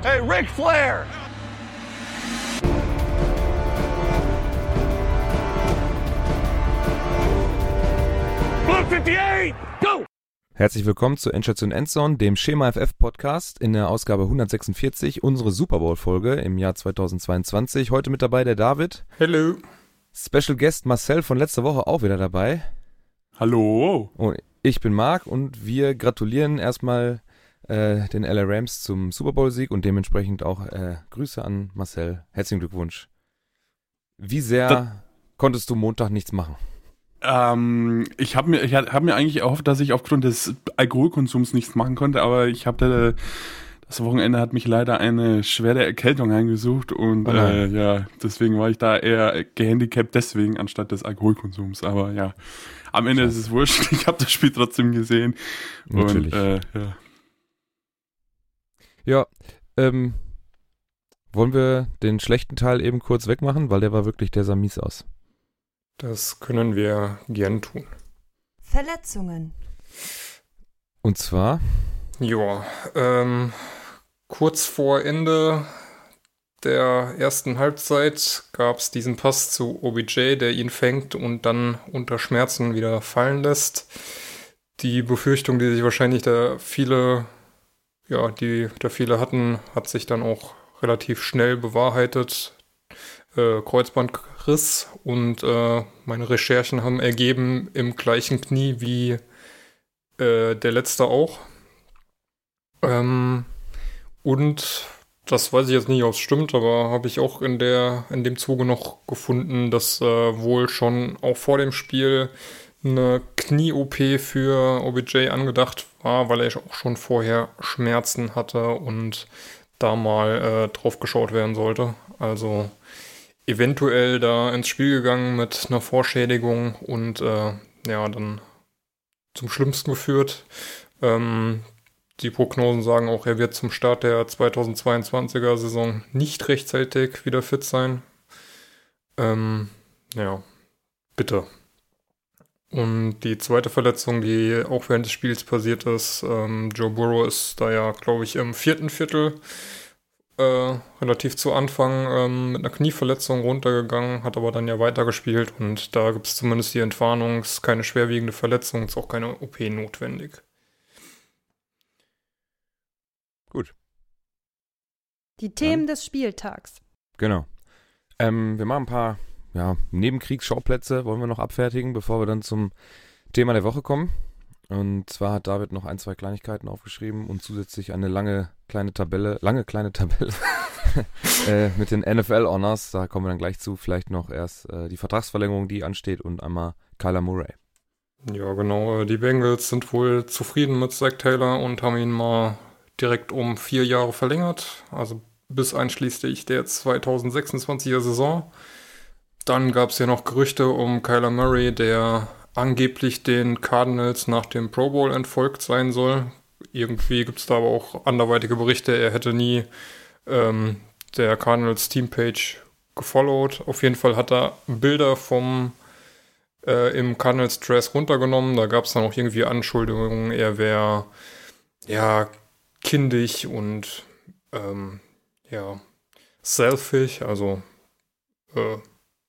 Hey, Ric Flair! Blue 58, go! Herzlich willkommen zu Endstation Endzone, dem Schema FF Podcast in der Ausgabe 146, unsere Super Bowl Folge im Jahr 2022. Heute mit dabei der David. Hello. Special Guest Marcel von letzter Woche auch wieder dabei. Hallo. Und ich bin Marc und wir gratulieren erstmal äh, den LA Rams zum Super Bowl Sieg und dementsprechend auch äh, Grüße an Marcel. Herzlichen Glückwunsch. Wie sehr Das- konntest du Montag nichts machen? Ähm, ich habe mir, ich hab mir eigentlich erhofft, dass ich aufgrund des Alkoholkonsums nichts machen konnte, aber ich habe das Wochenende hat mich leider eine schwere Erkältung heimgesucht und Oh äh, ja, deswegen war ich da eher gehandicapt deswegen anstatt des Alkoholkonsums. Aber ja, am Ende ist es wurscht. Ich habe das Spiel trotzdem gesehen. Natürlich. Und, äh, ja. Ja, ähm, wollen wir den schlechten Teil eben kurz wegmachen, weil der war wirklich, der sah mies aus. Das können wir gern tun. Verletzungen. Und zwar, Ja, ähm, kurz vor Ende der ersten Halbzeit gab es diesen Pass zu OBJ, der ihn fängt und dann unter Schmerzen wieder fallen lässt. Die Befürchtung, die sich wahrscheinlich da viele, ja, die da viele hatten, hat sich dann auch relativ schnell bewahrheitet. Äh, Kreuzbandriss und äh, meine Recherchen haben ergeben im gleichen Knie wie äh, der letzte auch. Ähm, und das weiß ich jetzt nicht, ob es stimmt, aber habe ich auch in der in dem Zuge noch gefunden, dass äh, wohl schon auch vor dem Spiel eine Knie-OP für OBJ angedacht war, weil er auch schon vorher Schmerzen hatte und da mal äh, drauf geschaut werden sollte. Also eventuell da ins Spiel gegangen mit einer Vorschädigung und äh, ja, dann zum Schlimmsten geführt. Ähm, die Prognosen sagen auch, er wird zum Start der 2022er Saison nicht rechtzeitig wieder fit sein. Ähm, ja, bitte. Und die zweite Verletzung, die auch während des Spiels passiert ist, ähm, Joe Burrow ist da ja, glaube ich, im vierten Viertel äh, relativ zu Anfang ähm, mit einer Knieverletzung runtergegangen, hat aber dann ja weitergespielt und da gibt es zumindest die Entwarnung, ist keine schwerwiegende Verletzung, ist auch keine OP notwendig. gut, Die Themen des Spieltags. genau. Ähm, wir machen ein paar ja, Nebenkriegsschauplätze, wollen wir noch abfertigen, bevor wir dann zum Thema der Woche kommen. Und zwar hat David noch ein, zwei Kleinigkeiten aufgeschrieben und zusätzlich eine lange kleine Tabelle, lange kleine Tabelle äh, mit den NFL-Honors. Da kommen wir dann gleich zu. Vielleicht noch erst äh, die Vertragsverlängerung, die ansteht und einmal Kyler Murray. Ja, genau. äh, Die Bengals sind wohl zufrieden mit Zach Taylor und haben ihn mal direkt um vier Jahre verlängert. Also bis einschließlich der 2026er Saison. Dann gab es ja noch Gerüchte um Kyler Murray, der angeblich den Cardinals nach dem Pro Bowl entfolgt sein soll. Irgendwie gibt es da aber auch anderweitige Berichte, er hätte nie ähm, der Cardinals Teampage gefollowt. Auf jeden Fall hat er Bilder vom äh, im Cardinals Dress runtergenommen. Da gab es dann auch irgendwie Anschuldigungen, er wäre ja kindisch und ähm, ja selfish, also äh,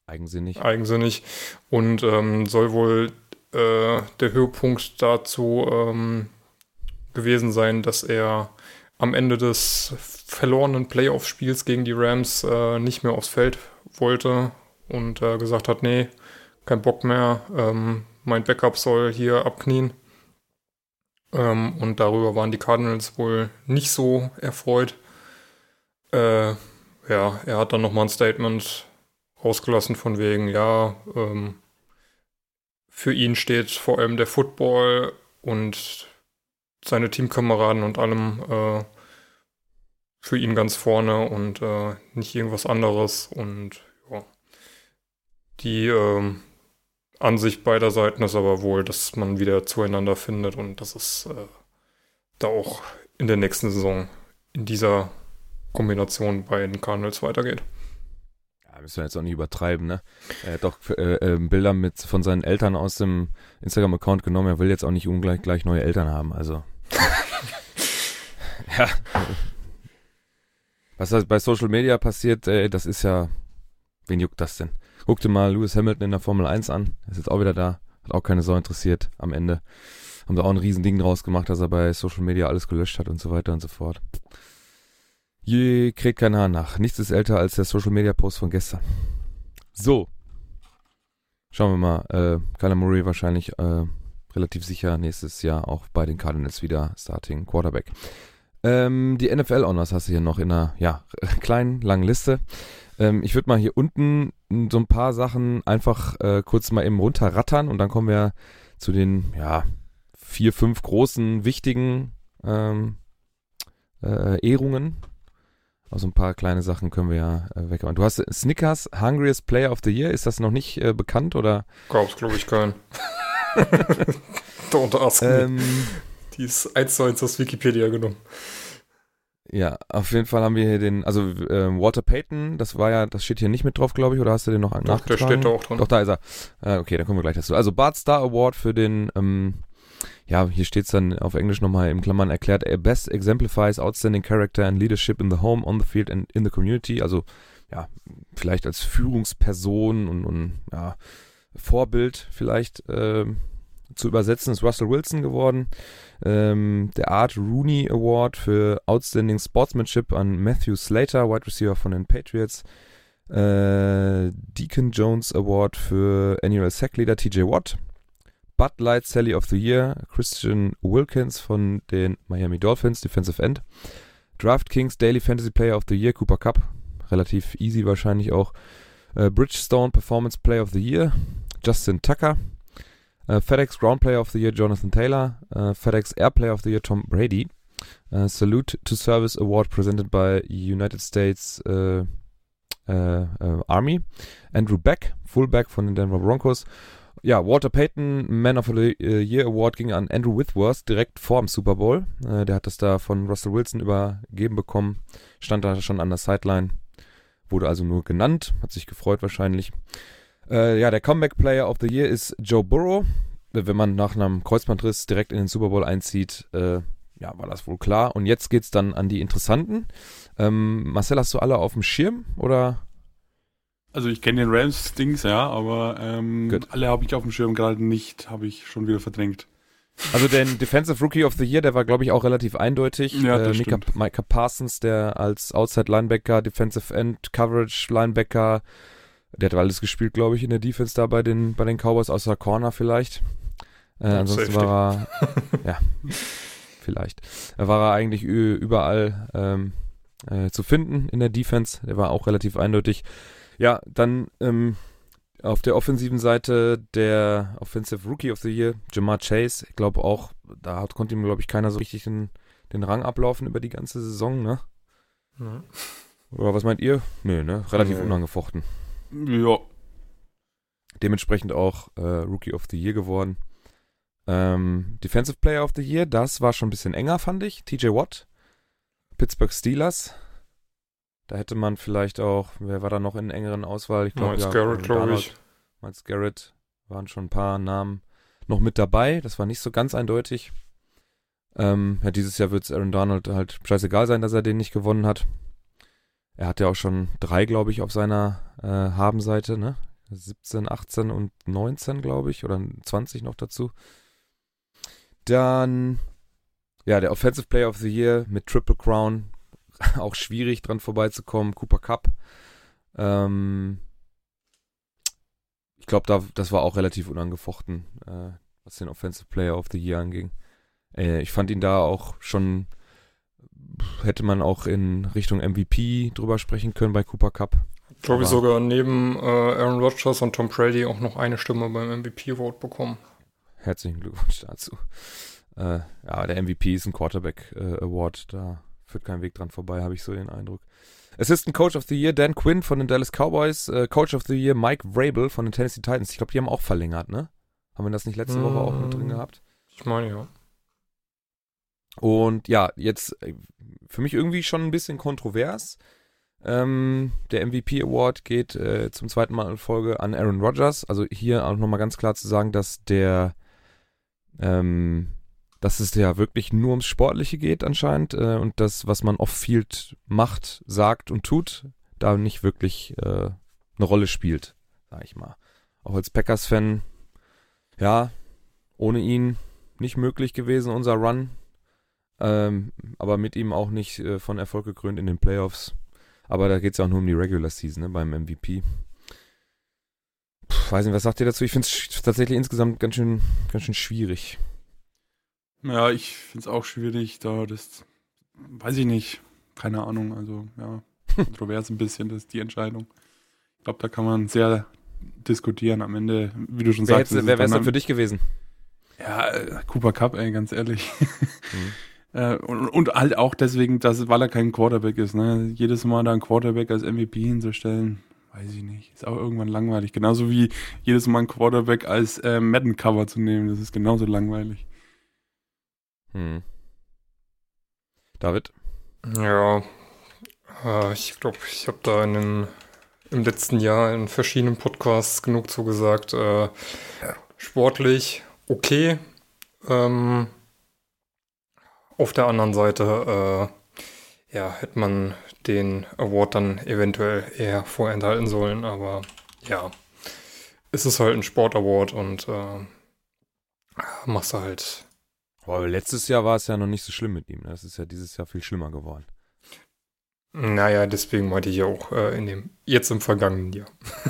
Eigensinnig. eigensinnig und ähm, soll wohl äh, der Höhepunkt dazu ähm, gewesen sein, dass er am Ende des verlorenen Playoff-Spiels gegen die Rams äh, nicht mehr aufs Feld wollte und äh, gesagt hat, nee, kein Bock mehr, ähm, mein Backup soll hier abknien. Ähm, und darüber waren die Cardinals wohl nicht so erfreut. Äh, ja, er hat dann nochmal ein Statement rausgelassen von wegen, ja, ähm, für ihn steht vor allem der Football und seine Teamkameraden und allem äh, für ihn ganz vorne und äh, nicht irgendwas anderes. Und ja, die ähm, Ansicht beider Seiten ist aber wohl, dass man wieder zueinander findet und dass es äh, da auch in der nächsten Saison in dieser Kombination bei den Cardinals weitergeht. Ja, müssen wir jetzt auch nicht übertreiben, ne? Er hat doch äh, äh, Bilder mit von seinen Eltern aus dem Instagram-Account genommen. Er will jetzt auch nicht ungleich gleich neue Eltern haben, also. ja. Was bei Social Media passiert, ey, das ist ja, wen juckt das denn? Guck dir mal Lewis Hamilton in der Formel 1 an, ist jetzt auch wieder da, hat auch keine Sau interessiert am Ende. Haben da auch ein Riesending draus gemacht, dass er bei Social Media alles gelöscht hat und so weiter und so fort. Je kräht kein Haar nach. Nichts ist älter als der Social Media Post von gestern. So. Schauen wir mal. Äh, Kyler Murray wahrscheinlich äh, relativ sicher nächstes Jahr auch bei den Cardinals wieder Starting Quarterback. Ähm, die NFL Honors hast du hier noch in einer ja, kleinen, langen Liste. Ähm, ich würde mal hier unten so ein paar Sachen einfach äh, kurz mal eben runterrattern und dann kommen wir zu den ja, vier, fünf großen, wichtigen ähm, äh, Ehrungen. Also ein paar kleine Sachen können wir ja äh, wegmachen. Du hast Snickers Hungriest Player of the Year. Ist das noch nicht äh, bekannt oder? Gab's, glaube ich, keinen. Don't ask me. Ähm, Die ist eins zu eins aus Wikipedia genommen. ja, auf jeden Fall haben wir hier den, also ähm, Walter Payton, das war ja, das steht hier nicht mit drauf, glaube ich, oder hast du den noch Doch, der nachgetragen? steht da auch drin. Doch, da ist er. Äh, okay, dann kommen wir gleich dazu. Also Bart Star Award für den, ähm, ja, hier steht's dann auf Englisch nochmal in Klammern erklärt, "A Best exemplifies outstanding character and leadership in the home, on the field and in the community. Also, ja, vielleicht als Führungsperson und, und ja, Vorbild vielleicht ähm, zu übersetzen, ist Russell Wilson geworden. Ähm, der Art Rooney Award für Outstanding Sportsmanship an Matthew Slater, Wide Receiver von den Patriots. Äh, Deacon Jones Award für Annual Sack Leader TJ Watt. Bud Light Sally of the Year, Christian Wilkins von den Miami Dolphins, Defensive End. DraftKings Daily Fantasy Player of the Year, Cooper Cup. Relativ easy wahrscheinlich auch. Äh, Bridgestone Performance Player of the Year, Justin Tucker. Äh, FedEx Ground Player of the Year, Jonathan Taylor. Äh, FedEx Air Player of the Year, Tom Brady. Äh, Salute to Service Award presented by United States äh, äh, Army. Andrew Beck, Fullback von den Denver Broncos. Ja, Walter Payton, Man of the Year Award ging an Andrew Whitworth direkt vor dem Super Bowl. Äh, der hat das da von Russell Wilson übergeben bekommen. Stand da schon an der Sideline. Wurde also nur genannt. Hat sich gefreut wahrscheinlich. Äh, ja, der Comeback Player of the Year ist Joe Burrow. Wenn man nach einem Kreuzbandriss direkt in den Super Bowl einzieht, äh, ja, war das wohl klar. Und jetzt geht's dann an die Interessanten. Ähm, Marcel, hast du alle auf dem Schirm oder? Also ich kenne den Rams-Dings, ja, aber ähm, alle habe ich auf dem Schirm gerade nicht, habe ich schon wieder verdrängt. Also den Defensive Rookie of the Year, der war, glaube ich, auch relativ eindeutig. Ja, das äh, stimmt. Micah Parsons, der als Outside Linebacker, Defensive End, Coverage Linebacker, der hat alles gespielt, glaube ich, in der Defense da bei den, bei den Cowboys, außer Corner vielleicht. Äh, ansonsten Safety. war er, ja, vielleicht. Da war er eigentlich überall ähm, äh, zu finden in der Defense. Der war auch relativ eindeutig. Ja, dann ähm, auf der offensiven Seite der Offensive Rookie of the Year, Jamar Chase. Ich glaube auch, da hat, konnte ihm, glaube ich, keiner so richtig den, den Rang ablaufen über die ganze Saison, ne? Ja. Oder was meint ihr? Nö, ne? Relativ Nö. unangefochten. Ja, Dementsprechend auch äh, Rookie of the Year geworden. Ähm, Defensive Player of the Year, das war schon ein bisschen enger, fand ich. TJ Watt, Pittsburgh Steelers. Da hätte man vielleicht auch, wer war da noch in engeren Auswahl? Ich glaube, Miles ja, Garrett, glaube ich. Miles Garrett waren schon ein paar Namen noch mit dabei. Das war nicht so ganz eindeutig. Ähm, ja, dieses Jahr wird es Aaron Donald halt scheißegal sein, dass er den nicht gewonnen hat. Er hat ja auch schon drei, glaube ich, auf seiner äh, Habenseite, ne? 17, 18 und 19, glaube ich, oder 20 noch dazu. Dann, ja, der Offensive Player of the Year mit Triple Crown. Auch schwierig dran vorbeizukommen. Cooper Cup. Ähm, ich glaube, da, das war auch relativ unangefochten, äh, was den Offensive Player of the Year anging. Äh, ich fand ihn da auch schon, hätte man auch in Richtung MVP drüber sprechen können bei Cooper Cup. Glaube ich sogar neben äh, Aaron Rodgers und Tom Brady auch noch eine Stimme beim MVP-Vote bekommen. Herzlichen Glückwunsch dazu. Äh, ja, der MVP ist ein Quarterback äh, Award. Da führt kein Weg dran vorbei, habe ich so den Eindruck. Assistant Coach of the Year Dan Quinn von den Dallas Cowboys. Äh, Coach of the Year Mike Vrabel von den Tennessee Titans. Ich glaube, die haben auch verlängert, ne? Haben wir das nicht letzte Woche auch mit drin Mm. gehabt? Ich meine, ja. Und ja, jetzt äh, für mich irgendwie schon ein bisschen kontrovers. Ähm, der MVP Award geht äh, zum zweiten Mal in Folge an Aaron Rodgers. Also hier auch nochmal ganz klar zu sagen, dass der ähm, dass es ja wirklich nur ums Sportliche geht anscheinend äh, und das, was man off-field macht, sagt und tut, da nicht wirklich äh, eine Rolle spielt, sag ich mal. Auch als Packers-Fan, ja, ohne ihn nicht möglich gewesen, unser Run. Ähm, aber mit ihm auch nicht äh, von Erfolg gekrönt in den Playoffs. Aber da geht es ja auch nur um die Regular Season ne, beim MVP. Puh, weiß nicht, was sagt ihr dazu? Ich finde es tatsächlich insgesamt ganz schön, ganz schön schwierig. Ja, ich finde es auch schwierig, da das weiß ich nicht. Keine Ahnung, also ja, kontrovers ein bisschen, das ist die Entscheidung. Ich glaube, da kann man sehr diskutieren am Ende, wie du schon Wer, sagst. hättest- wer wäre es denn für dich gewesen? Ja, äh, Cooper Cup, ey, ganz ehrlich. Mhm. Äh, und, und halt auch deswegen, dass, weil er kein Quarterback ist. Ne? Jedes Mal da einen Quarterback als MVP hinzustellen, weiß ich nicht. Ist auch irgendwann langweilig. Genauso wie jedes Mal einen Quarterback als äh, Madden-Cover zu nehmen. Das ist genauso langweilig. Hm. David? Ja, äh, ich glaube, ich habe da in den, im letzten Jahr in verschiedenen Podcasts genug zugesagt. Äh, sportlich okay. Ähm, auf der anderen Seite, äh, ja, hätte man den Award dann eventuell eher vorenthalten sollen, aber ja, es ist halt ein Sport-Award und äh, machst du halt Boah, letztes Jahr war es ja noch nicht so schlimm mit ihm. ne? Das ist ja dieses Jahr viel schlimmer geworden. Naja, deswegen meinte ich ja auch äh, in dem, jetzt im vergangenen Jahr.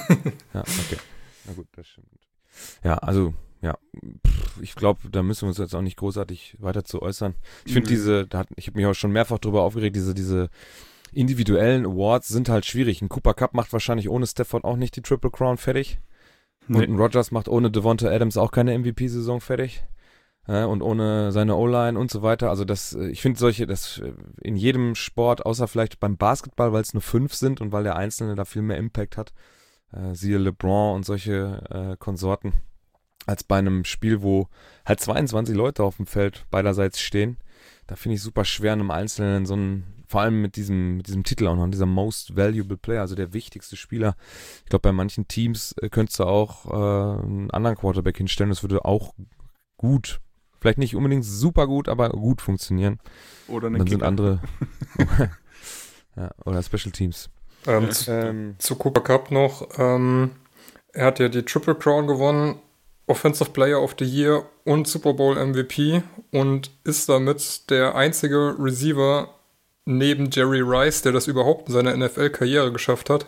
Ja, okay. Na gut, das stimmt. Ja, also, ja, pff, ich glaube, da müssen wir uns jetzt auch nicht großartig weiter zu äußern. Ich finde Nee. diese, da hat, ich habe mich auch schon mehrfach drüber aufgeregt, diese, diese individuellen Awards sind halt schwierig. Ein Cooper Cup macht wahrscheinlich ohne Stafford auch nicht die Triple Crown fertig. Und ein Rogers macht ohne Devonta Adams auch keine MVP-Saison fertig. Und ohne seine O-Line und so weiter. Also das, äh, ich finde solche, das äh, in jedem Sport, außer vielleicht beim Basketball, weil es nur fünf sind und weil der Einzelne da viel mehr Impact hat, äh, siehe LeBron und solche äh, Konsorten, als bei einem Spiel, wo halt 22 Leute auf dem Feld beiderseits stehen. Da finde ich super schwer, einem Einzelnen so einen, vor allem mit diesem, mit diesem Titel auch noch, dieser Most Valuable Player, also der wichtigste Spieler. Ich glaube, bei manchen Teams äh, könntest du auch äh, einen anderen Quarterback hinstellen. Das würde auch gut, vielleicht nicht unbedingt super gut, aber gut funktionieren. Oder eine dann sind andere ja, oder Special Teams. Ähm, Ja. zu, Ähm, zu Cooper Cup noch. Ähm, er hat ja die Triple Crown gewonnen, Offensive Player of the Year und Super Bowl MVP und ist damit der einzige Receiver neben Jerry Rice, der das überhaupt in seiner NFL-Karriere geschafft hat.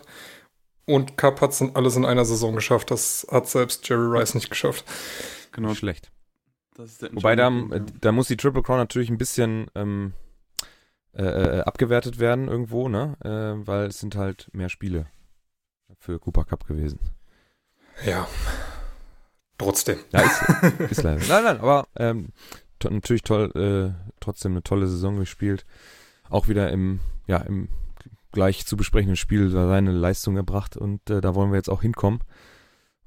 Und Cup hat es alles in einer Saison geschafft. Das hat selbst Jerry Rice nicht geschafft. Genau, schlecht. Das ist der Wobei da, da muss die Triple Crown natürlich ein bisschen ähm, äh, äh, abgewertet werden irgendwo, ne? Äh, weil es sind halt mehr Spiele für Cooper Cup gewesen. Ja. Trotzdem. Ja, ist, ist leider. Nein, nein, aber ähm, to natürlich toll, äh, trotzdem eine tolle Saison gespielt. Auch wieder im, ja, im gleich zu besprechenden Spiel seine Leistung erbracht und äh, da wollen wir jetzt auch hinkommen.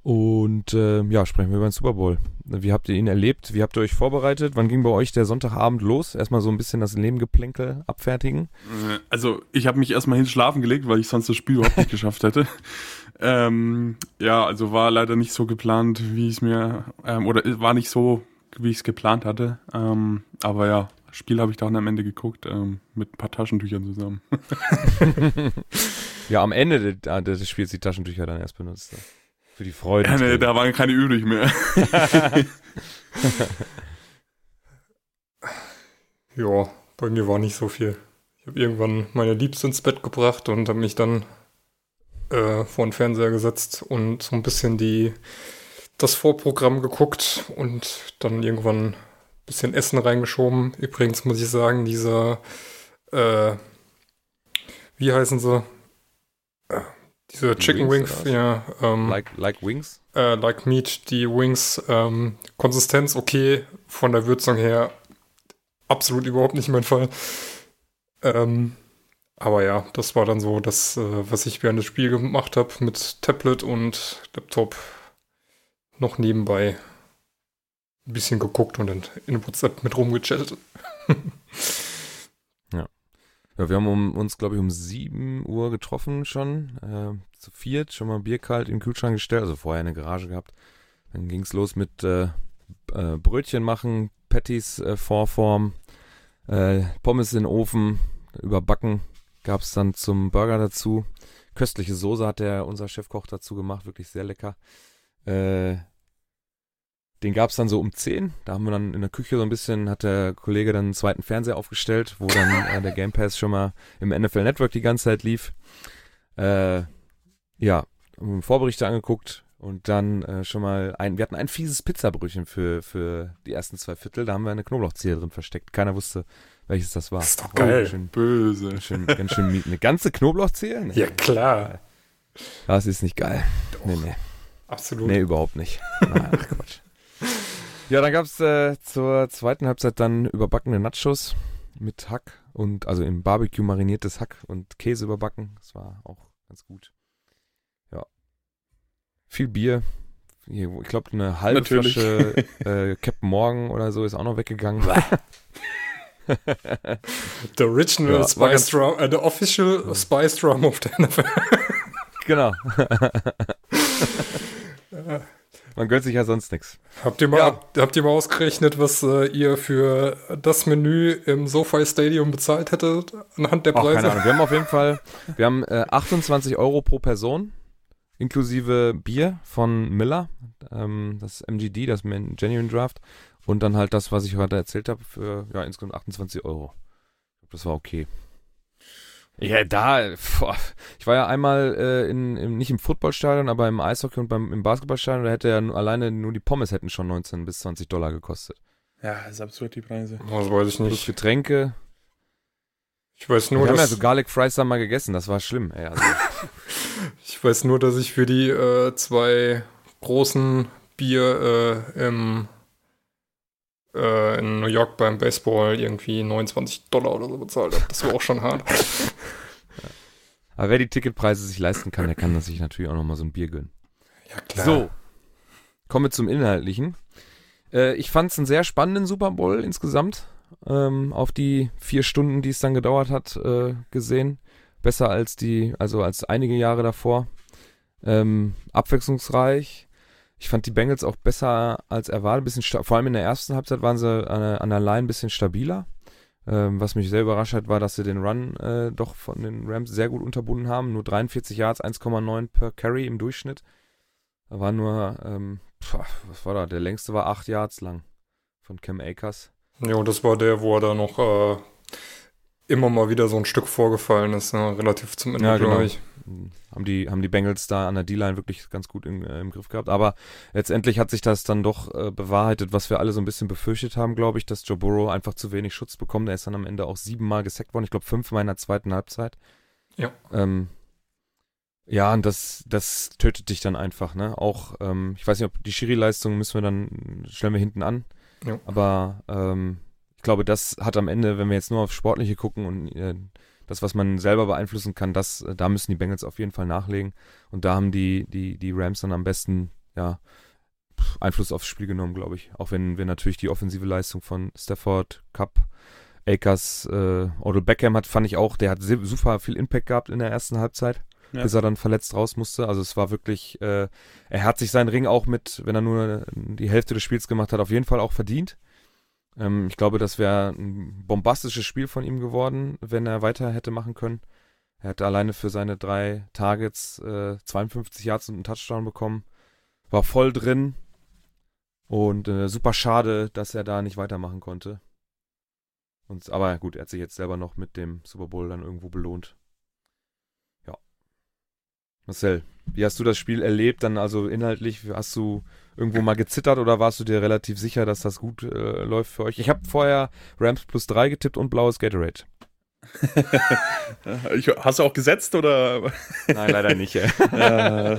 Und äh, ja, sprechen wir über den Super Bowl. Wie habt ihr ihn erlebt? Wie habt ihr euch vorbereitet? Wann ging bei euch der Sonntagabend los? Erstmal so ein bisschen das Nebengeplänkel abfertigen. Also ich habe mich erstmal hin schlafen gelegt, weil ich sonst das Spiel überhaupt nicht geschafft hätte. Ähm, ja, also war leider nicht so geplant, wie ich es mir, ähm, oder war nicht so, wie ich es geplant hatte. Ähm, aber ja, das Spiel habe ich dann am Ende geguckt, ähm, mit ein paar Taschentüchern zusammen. ja, am Ende des, des Spiels die Taschentücher dann erst benutzt. Für die Freude. Ja, nee, da waren keine übrig mehr. Ja, bei mir war nicht so viel. Ich habe irgendwann meine Liebste ins Bett gebracht und habe mich dann äh, vor den Fernseher gesetzt und so ein bisschen die das Vorprogramm geguckt und dann irgendwann ein bisschen Essen reingeschoben. Übrigens muss ich sagen, dieser äh, wie heißen sie? Diese Die Chicken Wings, Wings, ja, ähm, like, like Wings? äh, like Meat, die Wings, ähm, Konsistenz okay, von der Würzung her absolut überhaupt nicht mein Fall. Ähm, aber ja, das war dann so das, äh, was ich während des Spiels gemacht habe mit Tablet und Laptop noch nebenbei ein bisschen geguckt und dann in WhatsApp mit rumgechattet. Ja, wir haben um, uns, glaube ich, um 7 Uhr getroffen schon. Äh, zu viert, schon mal Bier kalt den Kühlschrank gestellt, also vorher eine Garage gehabt. Dann ging es los mit äh, äh, Brötchen machen, Patties äh, Vorform, äh, Pommes in den Ofen, überbacken, gab es dann zum Burger dazu. Köstliche Soße hat der unser Chefkoch dazu gemacht, wirklich sehr lecker. Den gab es dann so um 10. Da haben wir dann in der Küche so ein bisschen, hat der Kollege dann einen zweiten Fernseher aufgestellt, wo dann äh, der Game Pass schon mal im NFL Network die ganze Zeit lief. Äh, ja, Vorberichte angeguckt und dann äh, schon mal ein, wir hatten ein fieses Pizzabrötchen für, für die ersten zwei Viertel, da haben wir eine Knoblauchzehe drin versteckt. Keiner wusste, welches das war. Das ist doch Oh, geil. schön, Böse. ganz schön, ganz schön miet. Eine ganze Knoblauchzehe? Nee, Ja, klar. Das ist nicht geil. Nee, nee. Absolut. Nee, überhaupt nicht. Ach Quatsch. Ja, dann gab's äh, zur zweiten Halbzeit dann überbackene Nachos mit Hack und also im Barbecue mariniertes Hack und Käse überbacken. Das war auch ganz gut. Ja. Viel Bier. Ich glaube, eine halbe Natürlich. Flasche äh, Captain Morgan oder so ist auch noch weggegangen. The original Ja, Spice Drum, äh, the official Spice Drum of the NFL. genau. Man gönnt sich ja sonst nichts. Habt ihr mal, Ja. habt, habt ihr mal ausgerechnet, was äh, ihr für das Menü im SoFi Stadium bezahlt hättet anhand der Ach, Preise? keine Ahnung. Wir haben auf jeden Fall, wir haben äh, 28 Euro pro Person, inklusive Bier von Miller, ähm, das MGD, das Man- Genuine Draft, und dann halt das, was ich heute erzählt habe, für ja, insgesamt 28 Euro. Das war okay. Ja, da, boah, ich war ja einmal äh, in, im, nicht im Footballstadion, aber im Eishockey und beim, im Basketballstadion, da hätte ja nur- alleine nur die Pommes hätten schon 19 bis 20 Dollar gekostet. Ja, ist absurd, die Preise. Das weiß ich Plus nicht. Getränke. Ich weiß nur, wir haben ja dass, so Garlic Fries da mal gegessen, das war schlimm. Ey, also, ich weiß nur, dass ich für die äh, zwei großen Bier äh, im äh, in New York beim Baseball irgendwie 29 Dollar oder so bezahlt habe. Das war auch schon hart. Aber wer die Ticketpreise sich leisten kann, der kann sich natürlich auch nochmal so ein Bier gönnen. Ja, klar. So, kommen wir zum Inhaltlichen. Äh, ich fand es einen sehr spannenden Super Bowl insgesamt. Ähm, auf die vier Stunden, die es dann gedauert hat, äh, gesehen. Besser als die, also als einige Jahre davor. Ähm, abwechslungsreich. Ich fand die Bengals auch besser als erwartet. Bisschen vor allem in der ersten Halbzeit waren sie an, der- Line ein bisschen stabiler. Ähm, was mich sehr überrascht hat, war, dass sie den Run äh, doch von den Rams sehr gut unterbunden haben. Nur 43 Yards, 1,9 per Carry im Durchschnitt. Da war nur, ähm, pf, was war da? Der längste war 8 Yards lang von Cam Akers. Ja, das war der, wo er da noch äh, immer mal wieder so ein Stück vorgefallen ist, ne? relativ zum Ende, Ja, genau. glaube ich. Hm, Haben die, haben die Bengals da an der D-Line wirklich ganz gut im, äh, im Griff gehabt. Aber letztendlich hat sich das dann doch äh, bewahrheitet, was wir alle so ein bisschen befürchtet haben, glaube ich, dass Joe Burrow einfach zu wenig Schutz bekommt. Er ist dann am Ende auch siebenmal gesackt worden. Ich glaube, fünfmal in der zweiten Halbzeit. Ja. Ähm, ja, und das, das tötet dich dann einfach, ne? Auch, ähm, ich weiß nicht, ob die Schiri-Leistung müssen wir dann, stellen wir hinten an. Ja. Aber ähm, glaube, das hat am Ende, wenn wir jetzt nur auf Sportliche gucken und äh, das, was man selber beeinflussen kann, das, äh, da müssen die Bengals auf jeden Fall nachlegen. Und da haben die, die, die Rams dann am besten, ja, Einfluss aufs Spiel genommen, glaube ich. Auch wenn wir natürlich die offensive Leistung von Stafford, Cup, Akers, äh, Odell Beckham hat, fand ich auch, der hat super viel Impact gehabt in der ersten Halbzeit, Ja. bis er dann verletzt raus musste. Also es war wirklich, äh, er hat sich seinen Ring auch mit, wenn er nur die Hälfte des Spiels gemacht hat, auf jeden Fall auch verdient. Ähm, ich glaube, das wäre ein bombastisches Spiel von ihm geworden, wenn er weiter hätte machen können. Er hat alleine für seine drei Targets äh, 52 Yards und einen Touchdown bekommen. War voll drin. Und äh, super schade, dass er da nicht weitermachen konnte. Und, aber gut, er hat sich jetzt selber noch mit dem Super Bowl dann irgendwo belohnt. Ja. Marcel, wie hast du das Spiel erlebt? Dann also inhaltlich, hast du irgendwo mal gezittert oder warst du dir relativ sicher, dass das gut äh, läuft für euch? Ich habe vorher Rams plus 3 getippt und blaues Gatorade. hast du auch gesetzt oder? Nein, leider nicht. Äh,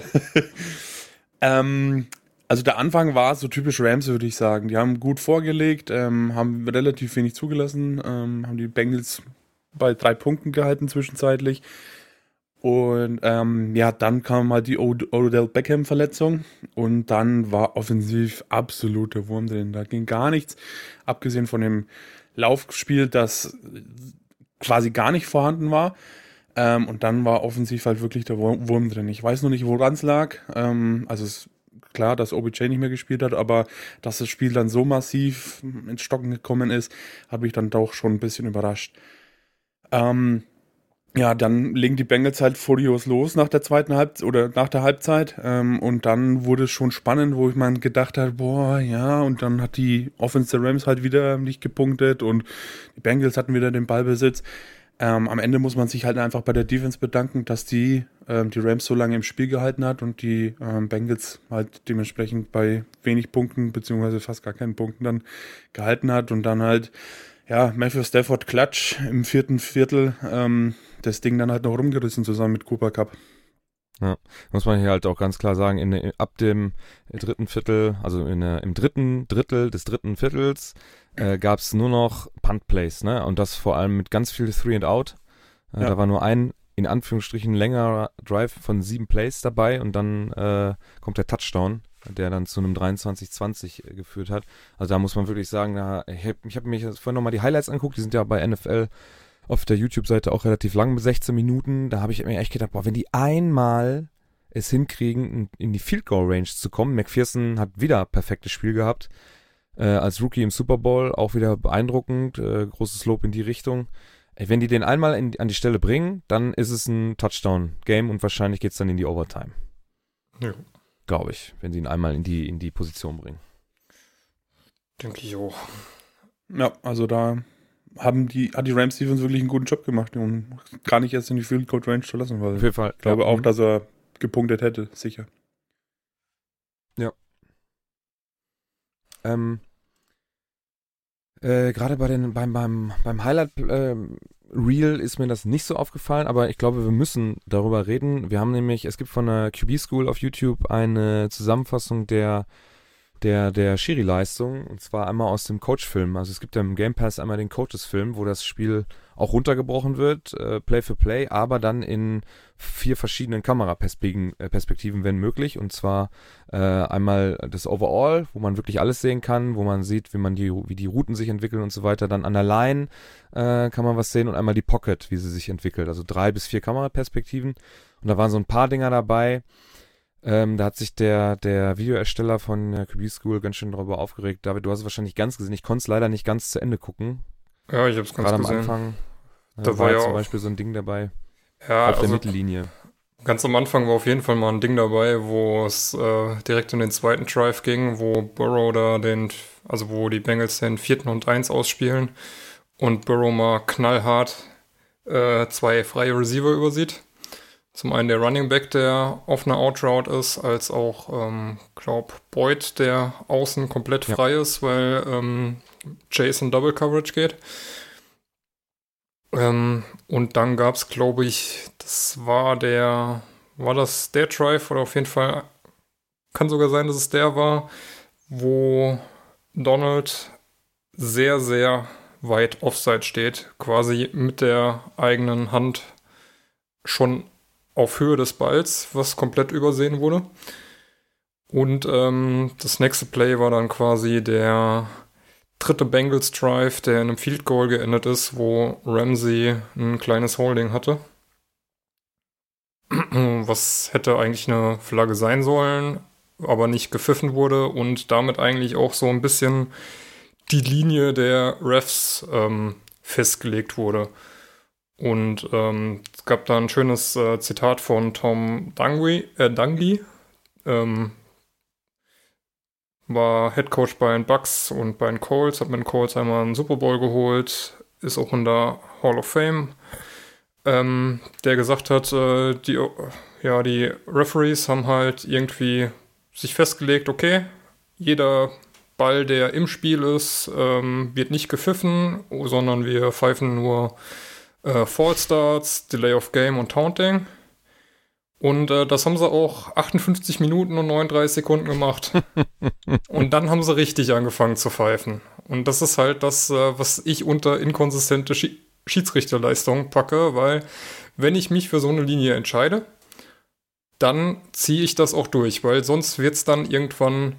ähm, also der Anfang war so typisch Rams, würde ich sagen. Die haben gut vorgelegt, ähm, haben relativ wenig zugelassen, ähm, haben die Bengals bei drei Punkten gehalten zwischenzeitlich. Und ähm, ja, dann kam halt die Od Odell Beckham-Verletzung und dann war offensiv absoluter Wurm drin. Da ging gar nichts, abgesehen von dem Laufspiel, das quasi gar nicht vorhanden war. Ähm, und dann war offensiv halt wirklich der Wurm, drin. Ich weiß noch nicht, woran es lag. Ähm, also es klar, dass OBJ nicht mehr gespielt hat, aber dass das Spiel dann so massiv ins Stocken gekommen ist, hat mich dann doch schon ein bisschen überrascht. Ähm, ja, dann legen die Bengals halt furios los nach der zweiten Halbzeit oder nach der Halbzeit. Ähm, und dann wurde es schon spannend, wo ich mal gedacht habe, boah, ja, und dann hat die Offense der Rams halt wieder nicht gepunktet und die Bengals hatten wieder den Ballbesitz. Ähm, am Ende muss man sich halt einfach bei der Defense bedanken, dass die ähm, die Rams so lange im Spiel gehalten hat und die ähm, Bengals halt dementsprechend bei wenig Punkten beziehungsweise fast gar keinen Punkten dann gehalten hat und dann halt ja Matthew Stafford Klatsch im vierten Viertel ähm, das Ding dann halt noch rumgerissen zusammen mit Cooper Cup. Ja, muss man hier halt auch ganz klar sagen, in, ab dem dritten Viertel, also in, im dritten Drittel des dritten Viertels, äh, gab es nur noch Punt-Plays, ne? Und das vor allem mit ganz viel Three and Out. Äh, ja. Da war nur ein, in Anführungsstrichen, längerer Drive von sieben Plays dabei und dann äh, kommt der Touchdown, der dann zu einem 23-20 geführt hat. Also da muss man wirklich sagen, da, ich habe hab mir vorhin nochmal die Highlights angeguckt, die sind ja bei NFL auf der YouTube-Seite auch relativ lang, 16 Minuten. Da habe ich mir echt gedacht, boah, wenn die einmal es hinkriegen, in die Field Goal Range zu kommen. McPherson hat wieder perfektes Spiel gehabt. Äh, als Rookie im Super Bowl auch wieder beeindruckend. Äh, großes Lob in die Richtung. Ey, wenn die den einmal in, an die Stelle bringen, dann ist es ein Touchdown-Game und wahrscheinlich geht es dann in die Overtime. Ja. Glaube ich, wenn sie ihn einmal in die, in die Position bringen. Denke ich auch. Ja, also da haben die, hat die Rams Defense wirklich einen guten Job gemacht und gar nicht erst in die Field Goal Range zu lassen, weil Auf jeden Fall. ich glaube ja. auch, dass er gepunktet hätte, sicher. Ja. Ähm, äh, Gerade bei den, beim, beim, beim Highlight äh, Reel ist mir das nicht so aufgefallen, aber ich glaube, wir müssen darüber reden. Wir haben nämlich, es gibt von der QB School auf YouTube eine Zusammenfassung der der, der Schiri-Leistung, und zwar einmal aus dem Coach-Film. Also es gibt ja im Game Pass einmal den Coaches-Film, wo das Spiel auch runtergebrochen wird, äh, Play für Play, aber dann in vier verschiedenen Kameraperspektiven, äh, wenn möglich. Und zwar äh, einmal das Overall, wo man wirklich alles sehen kann, wo man sieht, wie man die, wie die Routen sich entwickeln und so weiter. Dann an der Line äh, kann man was sehen und einmal die Pocket, wie sie sich entwickelt. Also drei bis vier Kameraperspektiven. Und da waren so ein paar Dinger dabei ähm, da hat sich der, der Videoersteller von der QB School ganz schön darüber aufgeregt. David, du hast es wahrscheinlich ganz gesehen. Ich konnte es leider nicht ganz zu Ende gucken. Ja, ich habe es ganz Gerade gesehen. am Anfang da da war, ja zum Beispiel so ein Ding dabei. Ja, auf also der Mittellinie. Ganz am Anfang war auf jeden Fall mal ein Ding dabei, wo es äh, direkt in den zweiten Drive ging, wo Burrow da den, also wo die Bengals den vierten und eins ausspielen und Burrow mal knallhart äh, zwei freie Receiver übersieht. Zum einen der Running Back, der auf einer Outroute ist, als auch, ähm, glaub, Boyd, der außen komplett Ja. frei ist, weil ähm, Jason Double Coverage geht. Ähm, und dann gab es, glaube ich, das war der, war das der Drive oder auf jeden Fall kann sogar sein, dass es der war, wo Donald sehr, sehr weit offside steht, quasi mit der eigenen Hand schon auf Höhe des Balls, was komplett übersehen wurde. Und ähm, das nächste Play war dann quasi der dritte Bengals Drive, der in einem Field Goal geendet ist, wo Ramsey ein kleines Holding hatte. Was hätte eigentlich eine Flagge sein sollen, aber nicht gepfiffen wurde und damit eigentlich auch so ein bisschen die Linie der Refs ähm, festgelegt wurde. Und ähm, es gab da ein schönes äh, Zitat von Tom Dungey, äh, Dungy, ähm, war Head Coach bei den Bucks und bei den Colts, hat mit den Colts einmal einen Super Bowl geholt, ist auch in der Hall of Fame, ähm, der gesagt hat, äh, die, ja, die Referees haben halt irgendwie sich festgelegt, okay, jeder Ball, der im Spiel ist, ähm, wird nicht gepfiffen, sondern wir pfeifen nur äh, Fall Starts, Delay of Game und Taunting. Und äh, das haben sie auch 58 Minuten und 39 Sekunden gemacht. und dann haben sie richtig angefangen zu pfeifen. Und das ist halt das, äh, was ich unter inkonsistente Schi Schiedsrichterleistung packe, weil wenn ich mich für so eine Linie entscheide, dann ziehe ich das auch durch, weil sonst wird es dann irgendwann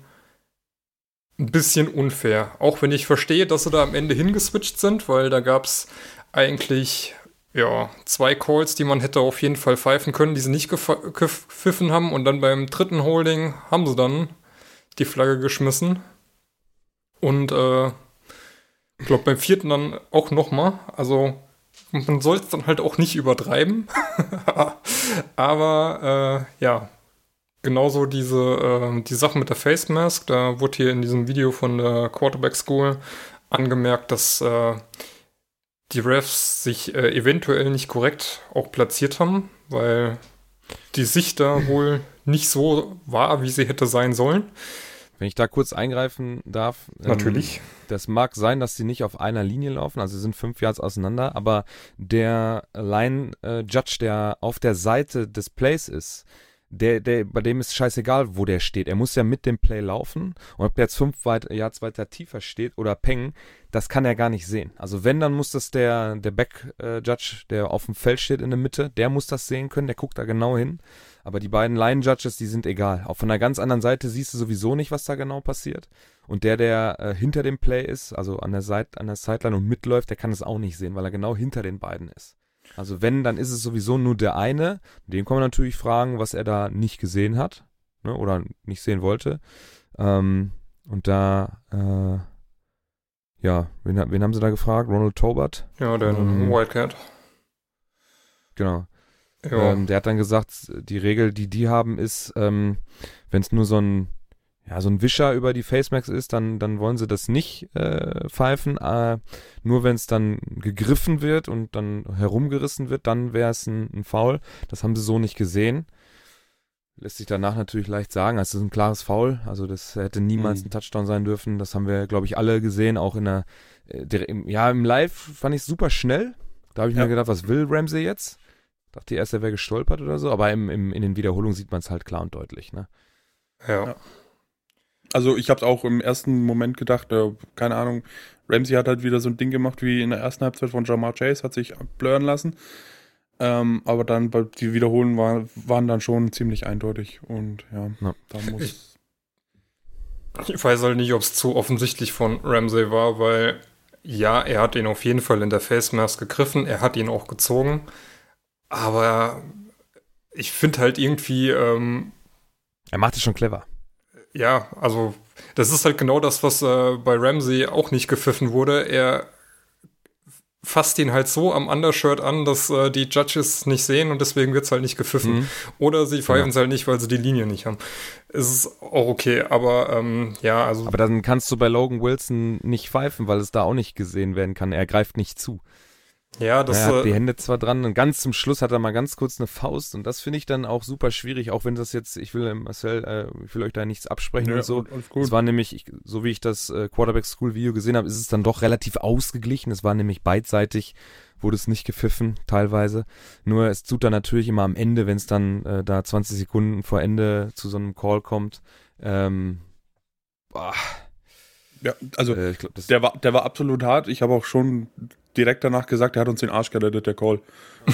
ein bisschen unfair. Auch wenn ich verstehe, dass sie da am Ende hingeswitcht sind, weil da gab es eigentlich ja, zwei Calls, die man hätte auf jeden Fall pfeifen können, die sie nicht gepfiffen haben. Und dann beim dritten Holding haben sie dann die Flagge geschmissen. Und äh, ich glaube beim vierten dann auch nochmal. Also man soll es dann halt auch nicht übertreiben. Aber äh, ja, genauso diese äh, die Sache mit der Face Mask, da wurde hier in diesem Video von der Quarterback School angemerkt, dass äh, die Refs sich äh, eventuell nicht korrekt auch platziert haben, weil die Sicht da wohl nicht so war, wie sie hätte sein sollen. Wenn ich da kurz eingreifen darf. ähm, Natürlich. Das mag sein, dass sie nicht auf einer Linie laufen, also sie sind fünf Yards auseinander, aber der Line-Judge, äh, der auf der Seite des Plays ist, der, der, bei dem ist scheißegal, wo der steht. Er muss ja mit dem Play laufen. Und ob der jetzt fünf weit, Yards weiter tiefer steht oder Peng, das kann er gar nicht sehen. Also wenn, dann muss das der, der Back-Judge, der auf dem Feld steht in der Mitte, der muss das sehen können, der guckt da genau hin. Aber die beiden Line-Judges, die sind egal. Auch von einer ganz anderen Seite siehst du sowieso nicht, was da genau passiert. Und der, der äh, hinter dem Play ist, also an der Seite, an der Sideline und mitläuft, der kann es auch nicht sehen, weil er genau hinter den beiden ist. Also wenn, dann ist es sowieso nur der eine. Den kann man natürlich fragen, was er da nicht gesehen hat ne, oder nicht sehen wollte. Ähm, und da, äh, ja, wen, wen haben sie da gefragt? Ronald Tobert? Ja, der Mhm. Wildcat. Genau. Ähm, der hat dann gesagt, die Regel, die die haben, ist, ähm, wenn es nur so ein ja, so ein Wischer über die Facemax ist, dann, dann wollen sie das nicht äh, pfeifen. Äh, nur wenn es dann gegriffen wird und dann herumgerissen wird, dann wäre es ein, ein Foul. Das haben sie so nicht gesehen. Lässt sich danach natürlich leicht sagen. Es ist ein klares Foul. Also das hätte niemals Mhm. ein Touchdown sein dürfen. Das haben wir, glaube ich, alle gesehen. Auch in der, äh, der im, ja, im Live fand ich super schnell. Da habe ich Ja. mir gedacht, was will Ramsey jetzt? Dachte erst, er wäre gestolpert oder so. Aber im, im, in den Wiederholungen sieht man es halt klar und deutlich. Ne? ja. Ja. Also ich habe es auch im ersten Moment gedacht, äh, keine Ahnung, Ramsey hat halt wieder so ein Ding gemacht wie in der ersten Halbzeit von Jamar Chase, hat sich blurren lassen. Ähm, aber dann die Wiederholungen war, waren dann schon ziemlich eindeutig und ja, Ja. da muss. Ich weiß halt nicht, ob es zu offensichtlich von Ramsey war, weil ja, er hat ihn auf jeden Fall in der Face Mask gegriffen, er hat ihn auch gezogen, aber ich finde halt irgendwie, ähm, Er macht es schon clever. Ja, also das ist halt genau das, was äh, bei Ramsey auch nicht gepfiffen wurde. Er fasst ihn halt so am Undershirt an, dass äh, die Judges nicht sehen und deswegen wird es halt nicht gepfiffen. Mhm. Oder sie pfeifen es halt nicht, weil sie die Linie nicht haben. Es ist auch okay, aber ähm, ja, also Aber dann kannst du bei Logan Wilson nicht pfeifen, weil es da auch nicht gesehen werden kann. Er greift nicht zu. Ja, das er hat die äh, Hände zwar dran und ganz zum Schluss hat er mal ganz kurz eine Faust und das finde ich dann auch super schwierig, auch wenn das jetzt, ich will äh, Marcel, äh, ich will euch da nichts absprechen und so. Es war nämlich, ich, so wie ich das äh, Quarterback School Video gesehen habe, ist es dann doch relativ ausgeglichen. Es war nämlich beidseitig, wurde es nicht gepfiffen, teilweise. Nur es tut dann natürlich immer am Ende, wenn es dann äh, da 20 Sekunden vor Ende zu so einem Call kommt. Ähm, boah, Ja, also äh, ich glaube, das der war, der war absolut hart. Ich habe auch schon direkt danach gesagt, er hat uns den Arsch gerettet, der Call.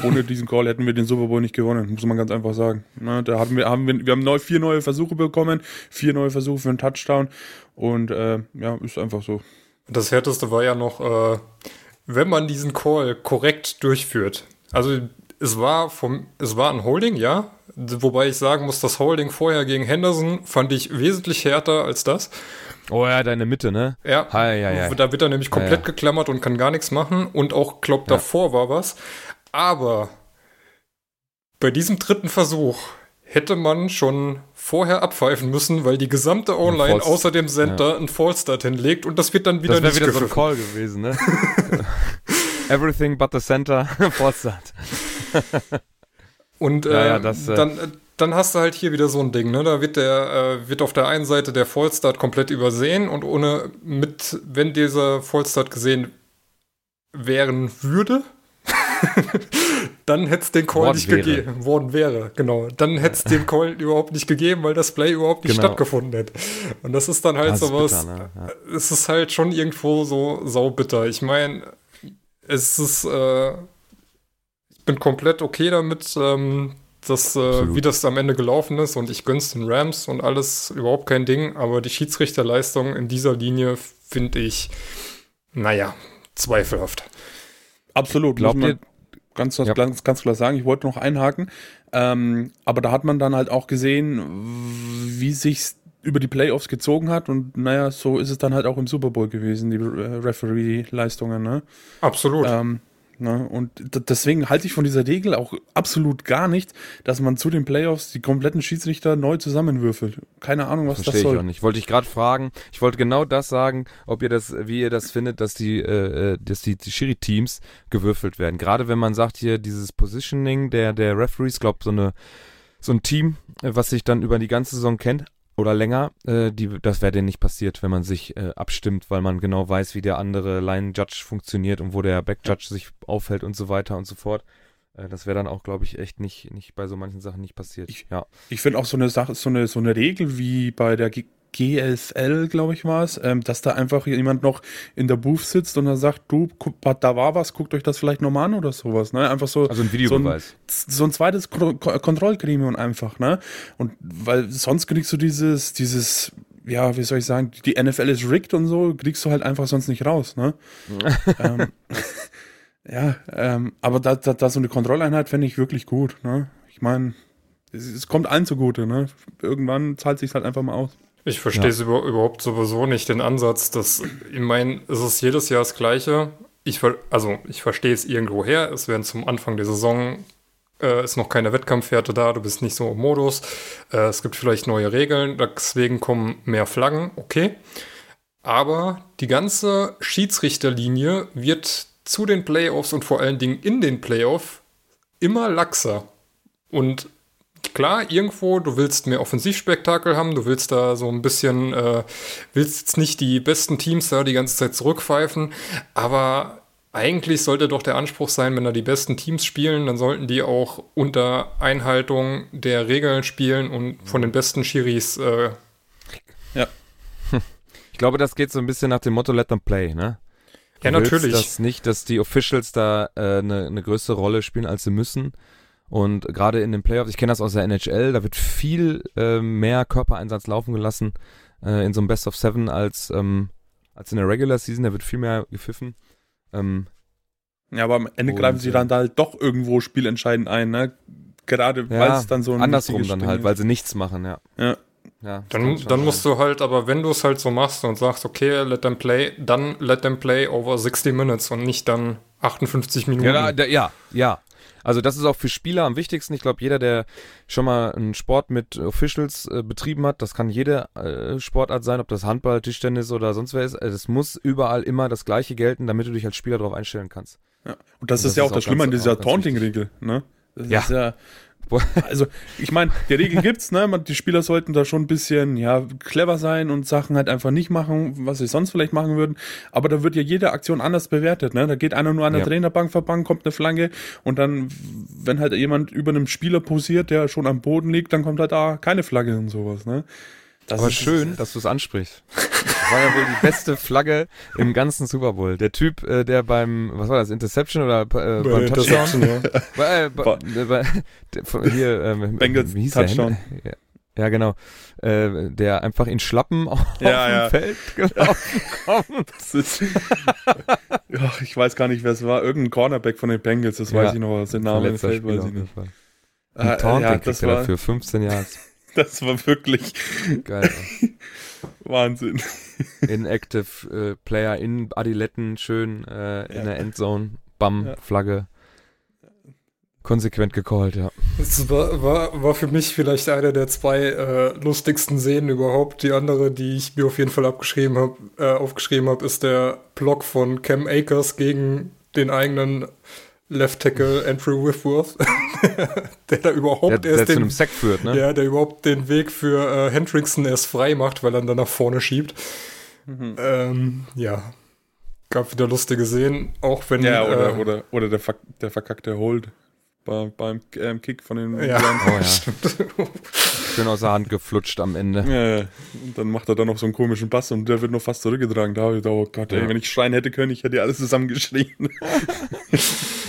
Ohne diesen Call hätten wir den Super Bowl nicht gewonnen, muss man ganz einfach sagen. Ne, da haben wir, haben wir, wir haben neu, vier neue Versuche bekommen, vier neue Versuche für einen Touchdown und äh, ja, ist einfach so. das härteste war ja noch, äh, wenn man diesen Call korrekt durchführt. Also es war vom, es war ein Holding, ja. Wobei ich sagen muss, das Holding vorher gegen Henderson fand ich wesentlich härter als das. Oh ja, deine Mitte, ne? Ja, Hi, ja, ja. da wird er nämlich komplett Ja, ja. geklammert und kann gar nichts machen. Und auch, glaub, Ja. davor war was. Aber bei diesem dritten Versuch hätte man schon vorher abpfeifen müssen, weil die gesamte False- außer dem Center einen Fallstart hinlegt und das wird dann wieder Das nicht wieder so ein gepfiffen. Call gewesen, ne? Everything but the center, Forstart. Und äh, Ja, ja, das, äh, dann, dann hast du halt hier wieder so ein Ding, ne? Da wird der, äh, wird auf der einen Seite der Fallstart komplett übersehen und ohne mit, wenn dieser Fallstart gesehen wären würde, dann hätte es den Call Worden nicht gegeben. Worden wäre, genau. Dann hätte es den Call überhaupt nicht gegeben, weil das Play überhaupt nicht Genau. stattgefunden hätte. Und das ist dann halt Das ist sowas, bitter, ne? Ja. es ist halt schon irgendwo so saubitter. Ich meine, es ist, äh, ich bin komplett okay damit, ähm, dass, äh, wie das am Ende gelaufen ist und ich gönn's den Rams und alles überhaupt kein Ding, aber die Schiedsrichterleistung in dieser Linie finde ich, naja, zweifelhaft. Absolut, Glaubt ihr- ganz, Ja. ganz, ganz klar sagen. Ich wollte noch einhaken, ähm, aber da hat man dann halt auch gesehen, wie sich über die Playoffs gezogen hat und naja, so ist es dann halt auch im Super Bowl gewesen, die äh, Referee-Leistungen, ne? Absolut. Ähm, ne? Und deswegen halte ich von dieser Regel auch absolut gar nicht, dass man zu den Playoffs die kompletten Schiedsrichter neu zusammenwürfelt. Keine Ahnung, was Verstehe das soll. ich auch nicht. Wollte ich gerade fragen. Ich wollte genau das sagen, ob ihr das, wie ihr das findet, dass die, äh, äh dass die, die Schiri-Teams gewürfelt werden. Gerade wenn man sagt hier dieses Positioning der der Referees, glaube so eine so ein Team, äh, was sich dann über die ganze Saison kennt, oder länger, äh, die, das wäre denen nicht passiert, wenn man sich äh, abstimmt, weil man genau weiß, wie der andere Line-Judge funktioniert und wo der Back-Judge sich aufhält und so weiter und so fort. Äh, das wäre dann auch, glaube ich, echt nicht, nicht bei so manchen Sachen nicht passiert. Ich, ja. ich finde auch so eine Sache, so eine, so eine Regel wie bei der G GSL, glaube ich, war es, ähm, dass da einfach jemand noch in der Booth sitzt und dann sagt, du, guck, da war was, guckt euch das vielleicht nochmal an oder sowas, ne? Einfach so. Also ein Videobeweis. So ein, so ein zweites Ko Kontrollgremium einfach, ne? Und weil sonst kriegst du dieses, dieses, ja, wie soll ich sagen, die NFL ist rigged und so, kriegst du halt einfach sonst nicht raus, ne? ähm, ja, ähm, aber da, da, da so eine Kontrolleinheit fände ich wirklich gut, ne? Ich meine, es, es kommt allen zugute, ne? Irgendwann zahlt sich halt einfach mal aus. Ich verstehe es ja. über, überhaupt sowieso nicht, den Ansatz, dass, ich meine, es ist jedes Jahr das Gleiche. Ich, also, ich verstehe es irgendwo her. Es werden zum Anfang der Saison, äh, ist noch keine Wettkampfwerte da, du bist nicht so im Modus. Äh, es gibt vielleicht neue Regeln, deswegen kommen mehr Flaggen, okay. Aber die ganze Schiedsrichterlinie wird zu den Playoffs und vor allen Dingen in den Playoffs immer laxer. Und klar, irgendwo, du willst mehr Offensivspektakel haben, du willst da so ein bisschen, äh, willst jetzt nicht die besten Teams da die ganze Zeit zurückpfeifen, aber eigentlich sollte doch der Anspruch sein, wenn da die besten Teams spielen, dann sollten die auch unter Einhaltung der Regeln spielen und von den besten Schiris. Äh ja. Ich glaube, das geht so ein bisschen nach dem Motto Let them play, ne? Du ja, natürlich. Das nicht, dass die Officials da eine äh, ne, ne größere Rolle spielen, als sie müssen. Und gerade in den Playoffs, ich kenne das aus der NHL, da wird viel äh, mehr Körpereinsatz laufen gelassen äh, in so einem Best of Seven als, ähm, als in der Regular Season. Da wird viel mehr gepfiffen. Ähm, ja, aber am Ende greifen sie dann halt doch irgendwo spielentscheidend ein, ne? Gerade ja, weil es dann so ein andersrum dann halt, weil sie nichts machen, ja. Ja. Ja, dann, dann musst du halt, aber wenn du es halt so machst und sagst, okay, let them play, dann let them play over 60 Minutes und nicht dann 58 Minuten. Ja, da, ja, ja. Also das ist auch für Spieler am wichtigsten. Ich glaube, jeder, der schon mal einen Sport mit Officials äh, betrieben hat, das kann jede äh, Sportart sein, ob das Handball, Tischtennis oder sonst wer ist. Es also muss überall immer das Gleiche gelten, damit du dich als Spieler darauf einstellen kannst. Ja. Und das, Und das ist ja auch das Schlimme an dieser Taunting-Regel, ne? Das ja. ja also, ich meine, die Regel gibt's, ne? Die Spieler sollten da schon ein bisschen, ja, clever sein und Sachen halt einfach nicht machen, was sie sonst vielleicht machen würden. Aber da wird ja jede Aktion anders bewertet, ne? Da geht einer nur an der ja. Trainerbank vorbei, kommt eine Flanke und dann, wenn halt jemand über einem Spieler posiert, der schon am Boden liegt, dann kommt halt da keine Flagge und sowas, ne? Das Aber schön, dass du es ansprichst. Das war ja wohl die beste Flagge im ganzen Super Bowl. Der Typ, äh, der beim, was war das, Interception oder äh, beim Touchdown? Ja. Bei, äh, bei, bei, der, hier, ähm, Bengals Touchdown. Ja, ja, genau. Äh, der einfach in Schlappen auf ja, dem ja. Feld gelaufen kommt. Ist, ja, ich weiß gar nicht, wer es war. Irgendein Cornerback von den Bengals, das weiß ich noch. Was der Name im Feld weiß ich nicht. Ein ah, Taunting ja, das war, für 15 Jahre. Das war wirklich geil. Wahnsinn. Inactive äh, Player in Adiletten, schön äh, in ja. der Endzone, Bam, ja. Flagge. Konsequent gecallt, ja. Das war, war, war für mich vielleicht eine der zwei äh, lustigsten Szenen überhaupt. Die andere, die ich mir auf jeden Fall abgeschrieben hab, äh, aufgeschrieben habe, ist der Block von Cam Akers gegen den eigenen Left Tackle Andrew Whitworth, der da überhaupt der, erst der den, Sack führt, ne? Ja, der überhaupt den Weg für äh, Hendrickson erst frei macht, weil er dann nach vorne schiebt. Mhm. Ähm, ja, gab wieder lustige Szenen, auch wenn ja oder äh, oder oder der, Ver der verkackte Hold bei, beim ähm, Kick von den ja. Oh, ja. Schön aus der Hand geflutscht am Ende. Ja, ja. Und dann macht er da noch so einen komischen Bass und der wird noch fast zurückgetragen. Da, da oh Gott, ey, wenn ich schreien hätte können, ich hätte alles zusammengeschrien.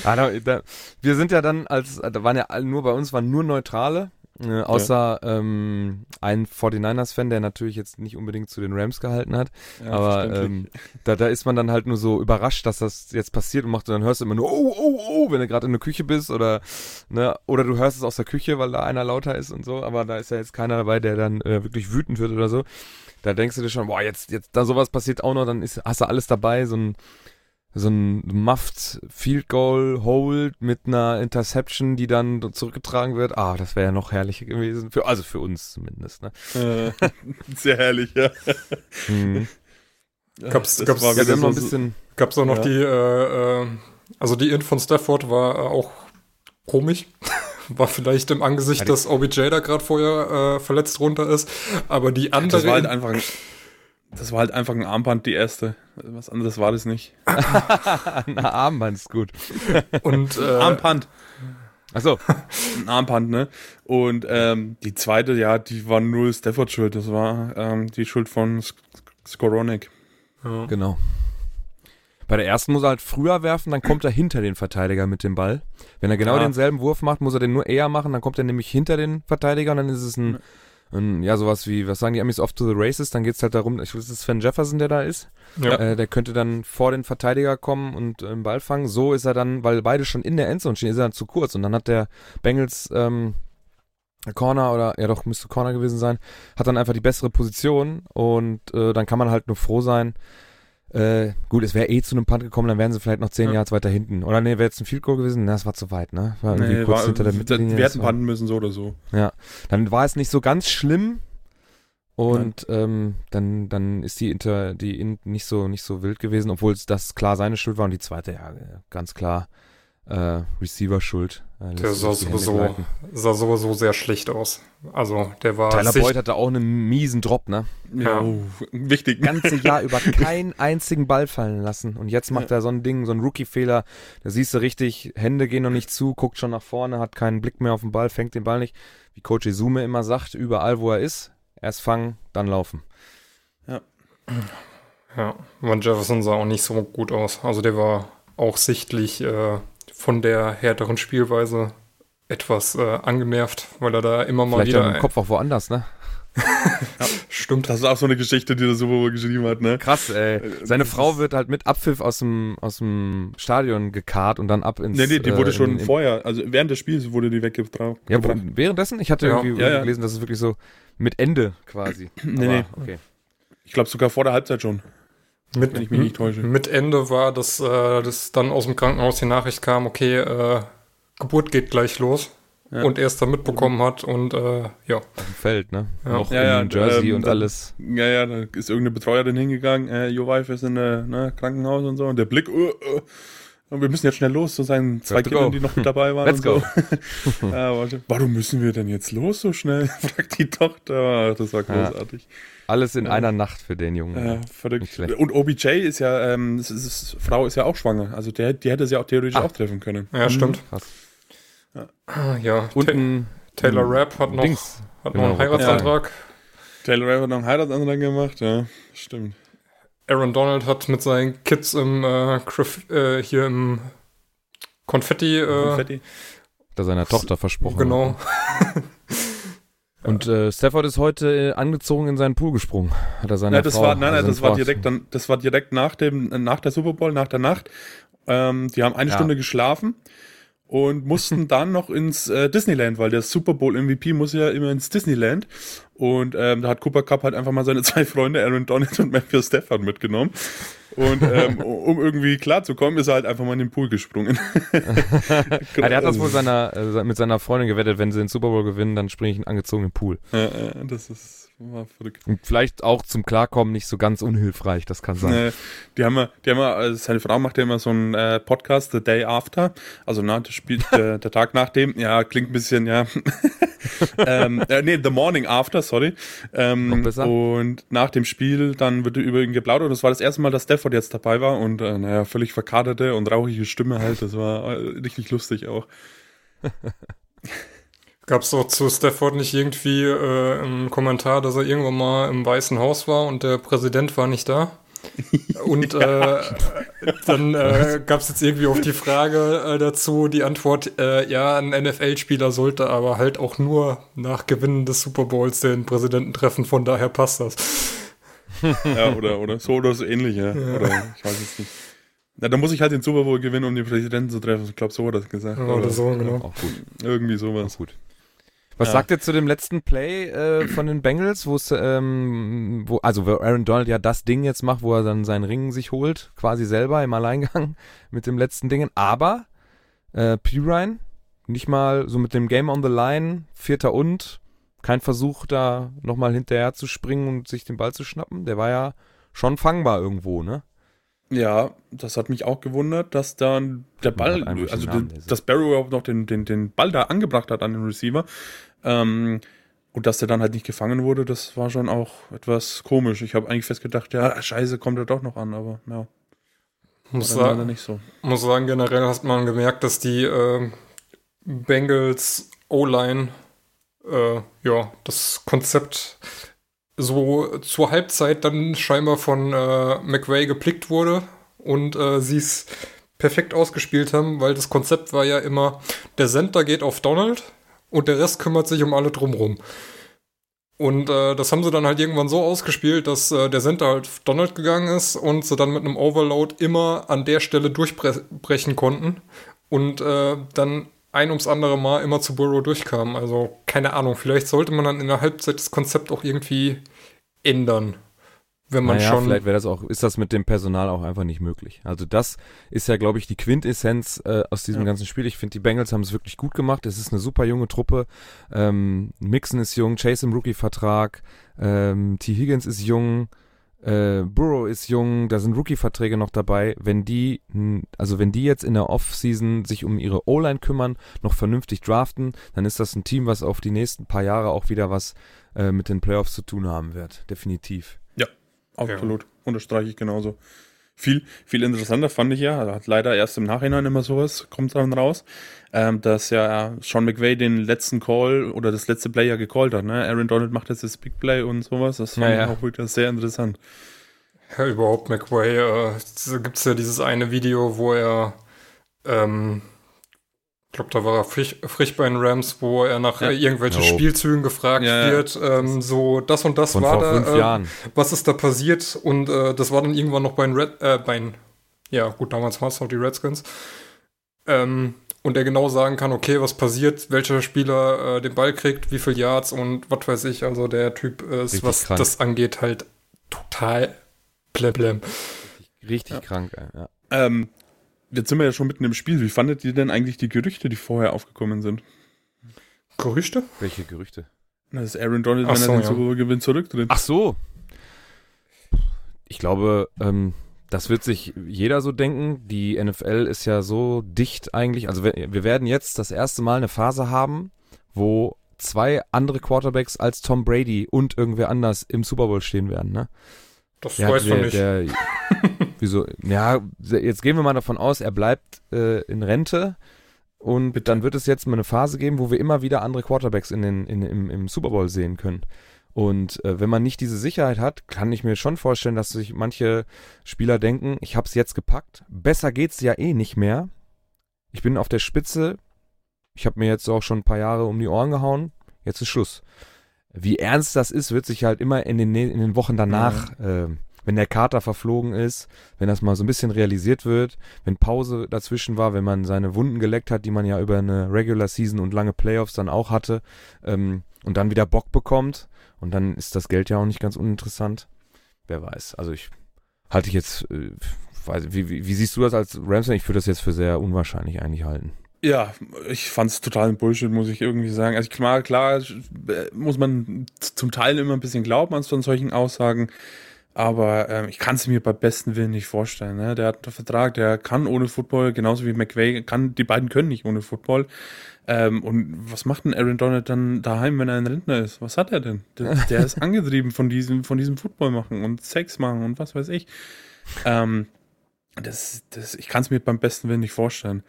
ah, da, da, wir sind ja dann als, da waren ja nur bei uns waren nur Neutrale Äh, außer ähm, ein 49ers-Fan, der natürlich jetzt nicht unbedingt zu den Rams gehalten hat. Ja, aber ähm, da, da ist man dann halt nur so überrascht, dass das jetzt passiert und macht, und dann hörst du immer nur, oh, oh, oh, wenn du gerade in der Küche bist oder, ne, oder du hörst es aus der Küche, weil da einer lauter ist und so, aber da ist ja jetzt keiner dabei, der dann äh, wirklich wütend wird oder so. Da denkst du dir schon, boah, jetzt, jetzt, da sowas passiert auch noch, dann ist, hast du alles dabei, so ein, so ein muffed Field Goal Hold mit einer Interception, die dann zurückgetragen wird. Ah, das wäre ja noch herrlicher gewesen. Für, also für uns zumindest, ne? Äh, sehr herrlich, ja. Mhm. Gab's- Das gab's- war Ja, wir wieder haben noch ein bisschen, Gab's auch noch Ja. die, äh, äh, also die Int von Stafford war äh, auch komisch. War vielleicht im Angesicht, Ja, dass OBJ da gerade vorher äh, verletzt runter ist. Aber die andere. Das war halt einfach ein, das war halt einfach ein Armband, die erste. Was anderes war das nicht. na, Armband ist gut. und äh, Armband. Achso, Ein Armband, ne? Und ähm, die zweite, ja, die war null Stafford schuld. Das war ähm, die Schuld von Sk Skoronek. ja. genau. Bei der ersten muss er halt früher werfen, dann kommt er hinter den Verteidiger mit dem Ball. Wenn er genau Ja. denselben Wurf macht, muss er den nur eher machen, dann kommt er nämlich hinter den Verteidiger und dann ist es ein, ein ja, sowas wie, was sagen die Amis, off to the races, dann geht's halt darum, ich weiß, es ist Sven Jefferson, der da ist. Ja. Äh, der könnte dann vor den Verteidiger kommen und äh, den Ball fangen. So ist er dann, weil beide schon in der Endzone stehen, ist er dann zu kurz. Und dann hat der Bengals ähm, Corner oder ja doch müsste Corner gewesen sein, hat dann einfach die bessere Position und äh, dann kann man halt nur froh sein. Äh, gut, es wäre eh zu einem Punt gekommen, dann wären sie vielleicht noch zehn Ja. Yards weiter hinten. Oder nee, wäre jetzt ein Field Goal gewesen? Na, das war zu weit, ne? War irgendwie Nee, kurz war, hinter der Mittellinie. wir hätten panten müssen, so oder so. dann war es nicht so ganz schlimm und ähm, dann dann ist die Inter die in, nicht so nicht so wild gewesen, obwohl das klar seine Schuld war und die zweite ja ganz klar äh, Receiver Schuld. Äh, Der sah sowieso, sah sowieso sehr schlecht aus. Also der war Tyler Boyd hatte auch einen miesen Drop, ne? Ja. oh, wichtig. Ganze Jahr über keinen einzigen Ball fallen lassen und jetzt macht er so ein Ding, so ein Rookie-Fehler. Da siehst du richtig, Hände gehen noch nicht zu, guckt schon nach vorne, hat keinen Blick mehr auf den Ball, fängt den Ball nicht. Wie Coach Izume immer sagt, überall wo er ist, erst fangen, dann laufen. Ja, Van Jefferson sah auch nicht so gut aus. Also der war auch sichtlich äh, von der härteren Spielweise etwas äh, angenervt, weil er da immer mal Vielleicht wieder ja im Kopf auch woanders, ne? stimmt. Das ist auch so eine Geschichte, die der Super Bowl geschrieben hat, ne? Krass, ey. Seine das Frau wird halt mit Abpfiff aus dem, aus dem Stadion gekarrt und dann ab ins. Nee, nee, die äh, wurde schon in, in, vorher, also während des Spiels wurde die weggebracht. Ja, währenddessen? Ich hatte Ja. irgendwie Ja, ja. gelesen, dass es wirklich so mit Ende quasi. Nee, Aber, nee. Okay. Ich glaube sogar vor der Halbzeit schon, Mit, wenn ich mich nicht täusche. mit Ende war, dass, äh, dass dann aus dem Krankenhaus die Nachricht kam, okay, äh, Geburt geht gleich los. Ja. Und er es dann mitbekommen hat und äh, ja. Auf dem Feld, ne? Ja. Noch Ja, ja, in Jersey ähm, und alles. Ja, ja, da ist irgendeine Betreuerin hingegangen, äh, your wife ist in der ne, Krankenhaus und so. Und der Blick, uh, uh, und wir müssen jetzt schnell los zu seinen zwei Let's Kindern, go. die noch mit dabei waren. Let's und so. ja, warte. Warum müssen wir denn jetzt los so schnell? fragt die Tochter. Ah, Das war Ja. Alles in Ja. einer Nacht für den Jungen. Ja, Nicht verrückt. Und OBJ ist ja, ähm, ist, es- Frau ist ja auch schwanger. Also der, die hätte sie auch theoretisch Ah. auch treffen können. Ja, stimmt. Krass. Ah, Ja, Und Ta Taylor Rapp hat noch, Dings. hat genau, noch einen Heiratsantrag. Taylor Rapp hat noch einen Heiratsantrag gemacht, ja, stimmt. Aaron Donald hat mit seinen Kids im äh, äh, hier im Konfetti, äh, Konfetti. Er seiner Tochter versprochen. genau. Und äh, Stafford ist heute äh, angezogen in seinen Pool gesprungen. Hat er seiner Nein, das Frau, war, nein, nein, das war direkt dann, das war direkt nach dem, nach der Super Bowl, nach der Nacht. Ähm, die haben eine Ja. Stunde geschlafen und mussten dann noch ins äh, Disneyland, weil der Super Bowl MVP muss ja immer ins Disneyland. Und ähm, da hat Cooper Cup halt einfach mal seine zwei Freunde, Aaron Donald und Matthew Stafford, mitgenommen. Und ähm, um irgendwie klarzukommen, ist er halt einfach mal in den Pool gesprungen. Ja, der hat das wohl seiner, äh, mit seiner Freundin gewettet, wenn sie den Super Bowl gewinnen, dann springe ich in einen angezogenen Pool. äh, das ist war verrückt. Und vielleicht auch zum Klarkommen nicht so ganz unhilfreich, das kann sein. Äh, die haben ja, die haben ja, also seine Frau macht ja immer so einen äh, Podcast, The Day After, also nach das Spiel, der, der Tag nach dem, ja, klingt ein bisschen, ja, ähm, äh, nee, The Morning After, sorry. Ähm. Und nach dem Spiel, dann wird über ihn geplaudert und das war das erste Mal, dass Stafford jetzt dabei war und, äh, naja, völlig verkaderte und rauchige Stimme halt, das war äh, richtig lustig auch. Gab es doch zu Stafford nicht irgendwie äh, einen Kommentar, dass er irgendwann mal im Weißen Haus war und der Präsident war nicht da? Und äh, dann äh, gab es jetzt irgendwie auf die Frage äh, dazu die Antwort, äh, ja, ein NFL-Spieler sollte aber halt auch nur nach Gewinnen des Super Bowls den Präsidenten treffen, von daher passt das. ja, oder, oder so oder so ähnlich, ja. ja. Oder ich weiß es nicht. Na, dann muss ich halt den Super Bowl gewinnen, um den Präsidenten zu treffen. Ich glaube, so hat er das gesagt. Ja, oder, oder so, genau. Auch gut. Irgendwie sowas. Auch gut. Was ja. sagt ihr zu dem letzten Play äh, von den Bengals, wo es, ähm, wo, also wo Aaron Donald ja das Ding jetzt macht, wo er dann seinen Ring sich holt, quasi selber im Alleingang mit dem letzten Dingen, aber äh, Pirine nicht mal so mit dem Game on the Line, Vierter und, kein Versuch da nochmal hinterher zu springen und sich den Ball zu schnappen, der war ja schon fangbar irgendwo, ne? Ja, das hat mich auch gewundert, dass dann der Ball, also den, dass Barrow überhaupt noch den, den, den Ball da angebracht hat an den Receiver. Ähm, und dass der dann halt nicht gefangen wurde, das war schon auch etwas komisch. Ich habe eigentlich fest gedacht, ja, scheiße, kommt er doch noch an, aber ja. Muss sagen, nicht so. muss sagen, generell hat man gemerkt, dass die äh, Bengals O-Line äh, ja, das Konzept so zur Halbzeit dann scheinbar von äh, McVay geplickt wurde und äh, sie es perfekt ausgespielt haben, weil das Konzept war ja immer, der Center geht auf Donald und der Rest kümmert sich um alle drumrum. Und äh, das haben sie dann halt irgendwann so ausgespielt, dass äh, der Center halt auf Donald gegangen ist und sie dann mit einem Overload immer an der Stelle durchbrechen konnten und äh, dann ein ums andere Mal immer zu Burrow durchkam. Also keine Ahnung, vielleicht sollte man dann in der Halbzeit das Konzept auch irgendwie ändern. Wenn man naja, schon. Vielleicht wäre das auch, ist das mit dem Personal auch einfach nicht möglich. Also das ist ja, glaube ich, die Quintessenz äh, aus diesem ja. ganzen Spiel. Ich finde, die Bengals haben es wirklich gut gemacht. Es ist eine super junge Truppe. Ähm, Mixon ist jung, Chase im Rookie-Vertrag, ähm, T. Higgins ist jung, äh, Burrow ist jung, da sind Rookie-Verträge noch dabei. Wenn die, also wenn die jetzt in der Off-Season sich um ihre O-Line kümmern, noch vernünftig draften, dann ist das ein Team, was auf die nächsten paar Jahre auch wieder was äh, mit den Playoffs zu tun haben wird. Definitiv. Ja, absolut. Ja. Unterstreiche ich genauso. Viel, viel interessanter fand ich ja, hat leider erst im Nachhinein immer sowas, kommt dann raus, ähm, dass ja Sean McVay den letzten Call oder das letzte Play ja gecallt hat. Ne? Aaron Donald macht jetzt das Big Play und sowas. Das fand ja, ich auch wirklich sehr interessant. Ja, überhaupt McVay. Äh, gibt es ja dieses eine Video, wo er ähm, ich glaube, da war er frisch, frisch bei den Rams, wo er nach ja. irgendwelchen no. Spielzügen gefragt ja, wird, ähm, so das und das Von war da, äh, was ist da passiert und äh, das war dann irgendwann noch bei den Red, äh, bei den, ja gut, damals waren es noch die Redskins, ähm, und er genau sagen kann, okay, was passiert, welcher Spieler äh, den Ball kriegt, wie viel Yards und was weiß ich, also der Typ ist, richtig was krank. das angeht, halt total bleblem. Richtig, richtig ja. krank, ja. Ähm, Jetzt sind wir ja schon mitten im Spiel. Wie fandet ihr denn eigentlich die Gerüchte, die vorher aufgekommen sind? Gerüchte? Welche Gerüchte? Na, dass Aaron Donald, Ach wenn so, er den ja. Super gewinnt, zurücktritt. Ach so. Ich glaube, ähm, das wird sich jeder so denken. Die NFL ist ja so dicht eigentlich. Also wir, wir werden jetzt das erste Mal eine Phase haben, wo zwei andere Quarterbacks als Tom Brady und irgendwer anders im Super Bowl stehen werden. Ne? Das der, weiß man nicht. Der, wieso? Ja, jetzt gehen wir mal davon aus, er bleibt äh, in Rente. Und Bitte. dann wird es jetzt mal eine Phase geben, wo wir immer wieder andere Quarterbacks in den, in, im, im Super Bowl sehen können. Und äh, wenn man nicht diese Sicherheit hat, kann ich mir schon vorstellen, dass sich manche Spieler denken, ich habe es jetzt gepackt. Besser geht's ja eh nicht mehr. Ich bin auf der Spitze. Ich habe mir jetzt auch schon ein paar Jahre um die Ohren gehauen. Jetzt ist Schluss. Wie ernst das ist, wird sich halt immer in den, in den Wochen danach, mhm. äh, wenn der Kater verflogen ist, wenn das mal so ein bisschen realisiert wird, wenn Pause dazwischen war, wenn man seine Wunden geleckt hat, die man ja über eine Regular Season und lange Playoffs dann auch hatte, ähm, und dann wieder Bock bekommt, und dann ist das Geld ja auch nicht ganz uninteressant. Wer weiß. Also ich halte ich jetzt, äh, weiß, wie, wie, wie siehst du das als Ramsey? Ich würde das jetzt für sehr unwahrscheinlich eigentlich halten. Ja, ich fand es total Bullshit, muss ich irgendwie sagen. Also klar, klar muss man zum Teil immer ein bisschen glauben an solchen Aussagen, aber ähm, ich kann es mir bei besten Willen nicht vorstellen. Ne? Der hat einen Vertrag, der kann ohne Football, genauso wie McVay, kann, die beiden können nicht ohne Football. Ähm, und was macht denn Aaron Donald dann daheim, wenn er ein Rentner ist? Was hat er denn? Der, der ist angetrieben von diesem, von diesem Football machen und Sex machen und was weiß ich. Ähm, das, das, ich kann es mir beim besten Willen nicht vorstellen.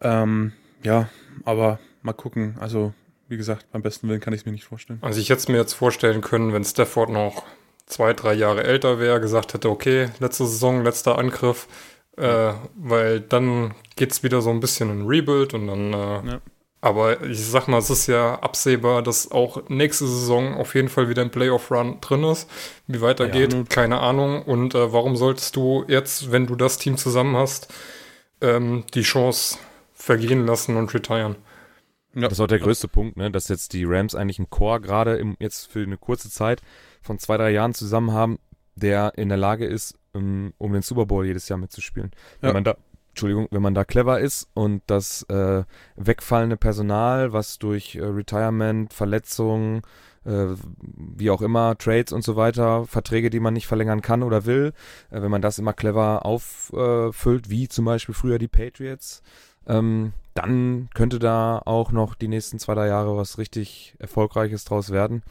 Ähm, ja, aber mal gucken. Also, wie gesagt, beim besten Willen kann ich es mir nicht vorstellen. Also ich hätte es mir jetzt vorstellen können, wenn Stafford noch zwei, drei Jahre älter wäre, gesagt hätte, okay, letzte Saison, letzter Angriff, Äh, weil dann geht es wieder so ein bisschen in Rebuild und dann. Äh, ja. Aber ich sag mal, es ist ja absehbar, dass auch nächste Saison auf jeden Fall wieder ein Playoff-Run drin ist. Wie weitergeht, ja, keine Ahnung. Und äh, warum solltest du jetzt, wenn du das Team zusammen hast, ähm, die Chance vergehen lassen und retiren? Ja. Das ist auch der größte Punkt, ne? dass jetzt die Rams eigentlich einen Core gerade jetzt für eine kurze Zeit von zwei, drei Jahren zusammen haben, der in der Lage ist, um, um den Super Bowl jedes Jahr mitzuspielen. Ja. Wenn man da, Entschuldigung, wenn man da clever ist und das äh, wegfallende Personal, was durch äh, Retirement, Verletzungen, äh, wie auch immer, Trades und so weiter, Verträge, die man nicht verlängern kann oder will, äh, wenn man das immer clever auffüllt, wie zum Beispiel früher die Patriots, ähm, dann könnte da auch noch die nächsten zwei, drei Jahre was richtig Erfolgreiches draus werden.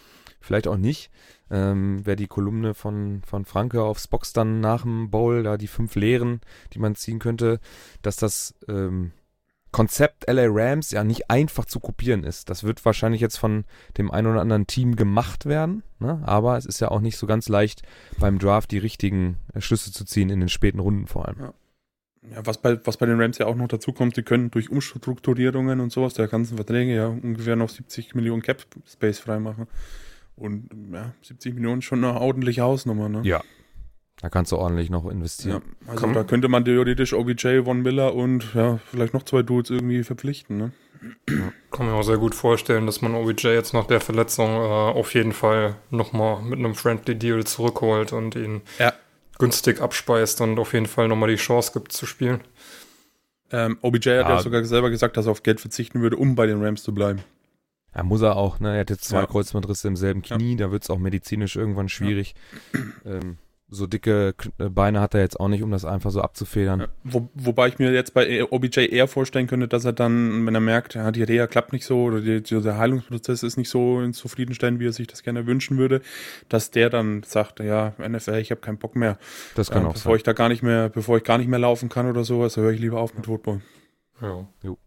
Vielleicht auch nicht ähm, wer die Kolumne von, von Franke aufs Box dann nach dem Bowl, da die fünf Lehren, die man ziehen könnte, dass das ähm, Konzept LA Rams ja nicht einfach zu kopieren ist. Das wird wahrscheinlich jetzt von dem einen oder anderen Team gemacht werden, ne? aber es ist ja auch nicht so ganz leicht beim Draft die richtigen Schlüsse zu ziehen in den späten Runden vor allem. Ja. Ja, was bei, was bei den Rams ja auch noch dazu kommt, die können durch Umstrukturierungen und sowas der ganzen Verträge ja ungefähr noch 70 Millionen Cap Space freimachen. Und ja, 70 Millionen schon eine ordentliche Hausnummer, ne? Ja. Da kannst du ordentlich noch investieren. Ja, also Komm. da könnte man theoretisch OBJ, Von Miller und ja, vielleicht noch zwei Dudes irgendwie verpflichten, ne? Kann mir auch sehr gut vorstellen, dass man OBJ jetzt nach der Verletzung äh, auf jeden Fall nochmal mit einem Friendly Deal zurückholt und ihn ja. günstig abspeist und auf jeden Fall nochmal die Chance gibt zu spielen. Ähm, OBJ hat ja sogar selber gesagt, dass er auf Geld verzichten würde, um bei den Rams zu bleiben. Ja, muss er auch, ne? Er hat jetzt zwei ja. Kreuzbandrisse im selben Knie, ja. da wird es auch medizinisch irgendwann schwierig. Ja. Ähm, so dicke äh, Beine hat er jetzt auch nicht, um das einfach so abzufedern. Ja, wo, wobei ich mir jetzt bei OBJ eher vorstellen könnte, dass er dann, wenn er merkt, ja, die Reha klappt nicht so oder die, der Heilungsprozess ist nicht so zufriedenstellend, wie er sich das gerne wünschen würde, dass der dann sagt, ja, NFL, ich habe keinen Bock mehr. Das kann äh, auch bevor sein. ich da gar nicht mehr, bevor ich gar nicht mehr laufen kann oder sowas, höre ich lieber auf mit Football. Ja. Jo.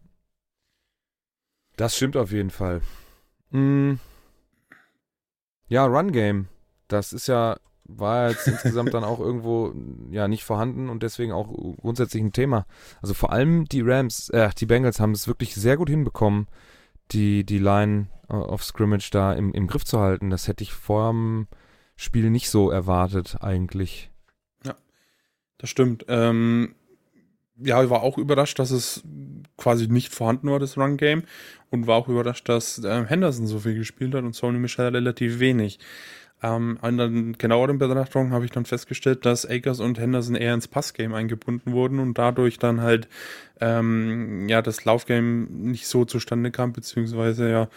Das stimmt auf jeden Fall. Mm. Ja, Run Game. Das ist ja, war jetzt insgesamt dann auch irgendwo ja nicht vorhanden und deswegen auch grundsätzlich ein Thema. Also vor allem die Rams, äh, die Bengals haben es wirklich sehr gut hinbekommen, die, die Line of Scrimmage da im, im Griff zu halten. Das hätte ich vor dem Spiel nicht so erwartet eigentlich. Ja, das stimmt. Ähm, ja, ich war auch überrascht, dass es quasi nicht vorhanden war, das Run-Game. Und war auch überrascht, dass äh, Henderson so viel gespielt hat und Sony Michel relativ wenig. Ähm, an der genaueren Betrachtung habe ich dann festgestellt, dass Akers und Henderson eher ins Passgame eingebunden wurden und dadurch dann halt ähm, ja das Laufgame nicht so zustande kam, beziehungsweise ja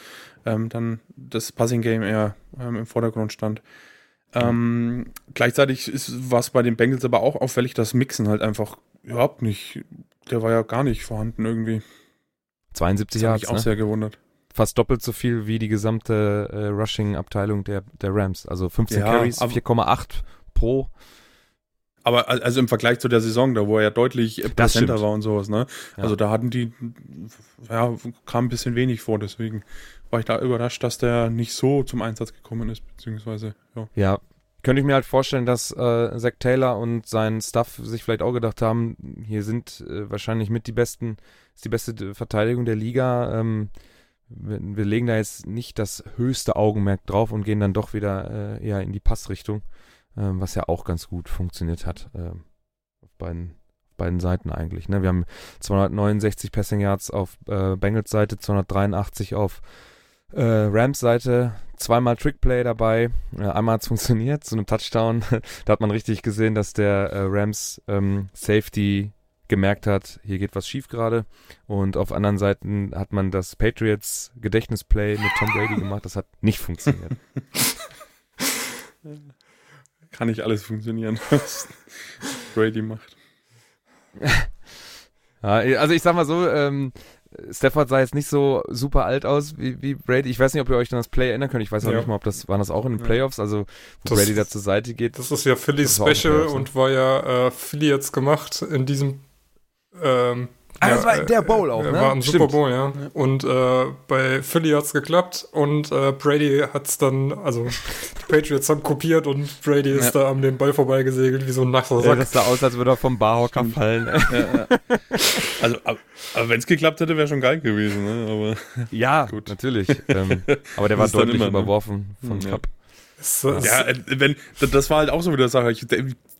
ähm, dann das Passing-Game eher ähm, im Vordergrund stand. Ähm, gleichzeitig war es bei den Bengals aber auch auffällig, dass Mixen halt einfach überhaupt nicht, der war ja gar nicht vorhanden irgendwie. 72 Jahre. Ich auch ne? sehr gewundert. Fast doppelt so viel wie die gesamte äh, Rushing-Abteilung der, der Rams. Also 15 ja, Carries, 4,8 pro. Aber also im Vergleich zu der Saison, da wo er ja deutlich präsenter war und sowas, ne? Ja. Also da hatten die, ja, kam ein bisschen wenig vor, deswegen war ich da überrascht, dass der nicht so zum Einsatz gekommen ist, beziehungsweise, ja. Ja, könnte ich mir halt vorstellen, dass äh, Zach Taylor und sein Staff sich vielleicht auch gedacht haben, hier sind äh, wahrscheinlich mit die besten, ist die beste Verteidigung der Liga. Ähm, wir, wir, legen da jetzt nicht das höchste Augenmerk drauf und gehen dann doch wieder äh, eher in die Passrichtung, ähm, was ja auch ganz gut funktioniert hat ähm, auf beiden, beiden Seiten eigentlich. Ne? Wir haben 269 Passing Yards auf äh, Bengals Seite, 283 auf äh, Rams Seite zweimal Trickplay dabei. Äh, einmal hat es funktioniert zu einem Touchdown. da hat man richtig gesehen, dass der äh, Rams ähm, Safety gemerkt hat, hier geht was schief gerade. Und auf anderen Seiten hat man das Patriots Gedächtnisplay mit Tom Brady gemacht. Das hat nicht funktioniert. Kann nicht alles funktionieren, was Brady macht. ja, also ich sag mal so, ähm, Stafford sah jetzt nicht so super alt aus wie, wie Brady. Ich weiß nicht, ob ihr euch an das Play erinnern könnt. Ich weiß auch ja. nicht mal, ob das waren das auch in den Playoffs, also wo das, Brady da zur Seite geht. Das ist ja Philly Special ne? und war ja äh, Philly jetzt gemacht in diesem ähm, Ah, das war äh, der Bowl auch, ne? War Stimmt. Super Bowl, ja. Und äh, bei Philly hat's geklappt und äh, Brady hat's dann, also die Patriots haben kopiert und Brady ist da an dem Ball vorbeigesegelt wie so ein nasser Ja, das sah aus, als würde er vom Barhocker fallen. Also, aber, aber wenn es geklappt hätte, wäre schon geil gewesen. Ne? Aber ja, Gut. natürlich. Ähm, aber der Das war deutlich immer, ne? überworfen von Ja. Cup. Es, es, ja, äh, wenn das war halt auch so wieder Sache. Ich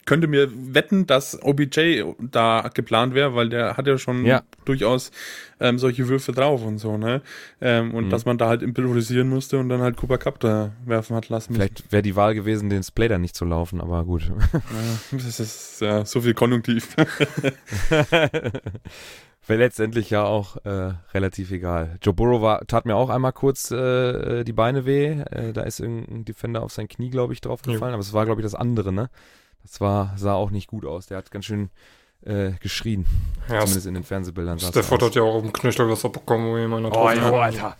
könnte mir wetten, dass OBJ da geplant wäre, weil der hat ja schon Ja. durchaus ähm, solche Würfe drauf und so, ne? Ähm, und Mhm. dass man da halt improvisieren musste und dann halt Cooper Cup da werfen hat lassen. Vielleicht wäre die Wahl gewesen, den Splater nicht zu laufen, aber gut. Ja, das ist ja so viel Konjunktiv. Wäre letztendlich ja auch äh, relativ egal. Joe Burrow war, tat mir auch einmal kurz äh, die Beine weh. Äh, da ist irgendein Defender auf sein Knie, glaube ich, draufgefallen. Aber es war, glaube ich, das andere, ne? Das war, sah auch nicht gut aus. Der hat ganz schön äh, geschrien. ja, Zumindest in den Fernsehbildern. Stafford hat ja auch auf dem Knöchel was abbekommen, wo jemand Oh, ja, hat. Alter.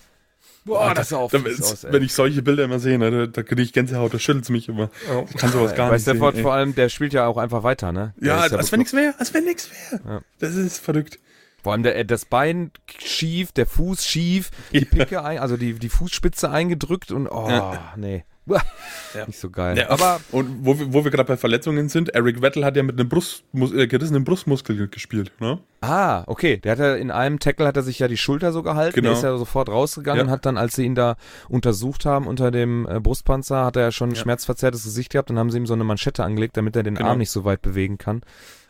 Boah, das sah auch Da, aus, ey. wenn ich solche Bilder immer sehe, ne, da, da kriege ich Gänsehaut, da schüttelt es mich immer. Ja. Ich kann sowas gar Bei nicht sehen. Stafford ey. vor allem, der spielt ja auch einfach weiter, ne? Der Ja, ist als wenn nichts wäre, als wenn nichts wäre. Ja. Das ist verrückt. Vor allem der, äh, das Bein schief, der Fuß schief, die Picke, ein, also die, die Fußspitze eingedrückt und oh, Ja. nee. Ja. Nicht so geil. Ja, aber Und wo wir, wo wir gerade bei Verletzungen sind, Eric Vettel hat ja mit einem Brustmus äh, gerissenen Brustmuskel gespielt, ne? Ah, okay. Der hat ja in einem Tackle hat er sich ja die Schulter so gehalten. Genau. Der ist ja sofort rausgegangen, Ja. hat dann, als sie ihn da untersucht haben unter dem äh, Brustpanzer, hat er ja schon ein schmerzverzerrtes Gesicht gehabt. Dann haben sie ihm so eine Manschette angelegt, damit er den Genau. Arm nicht so weit bewegen kann.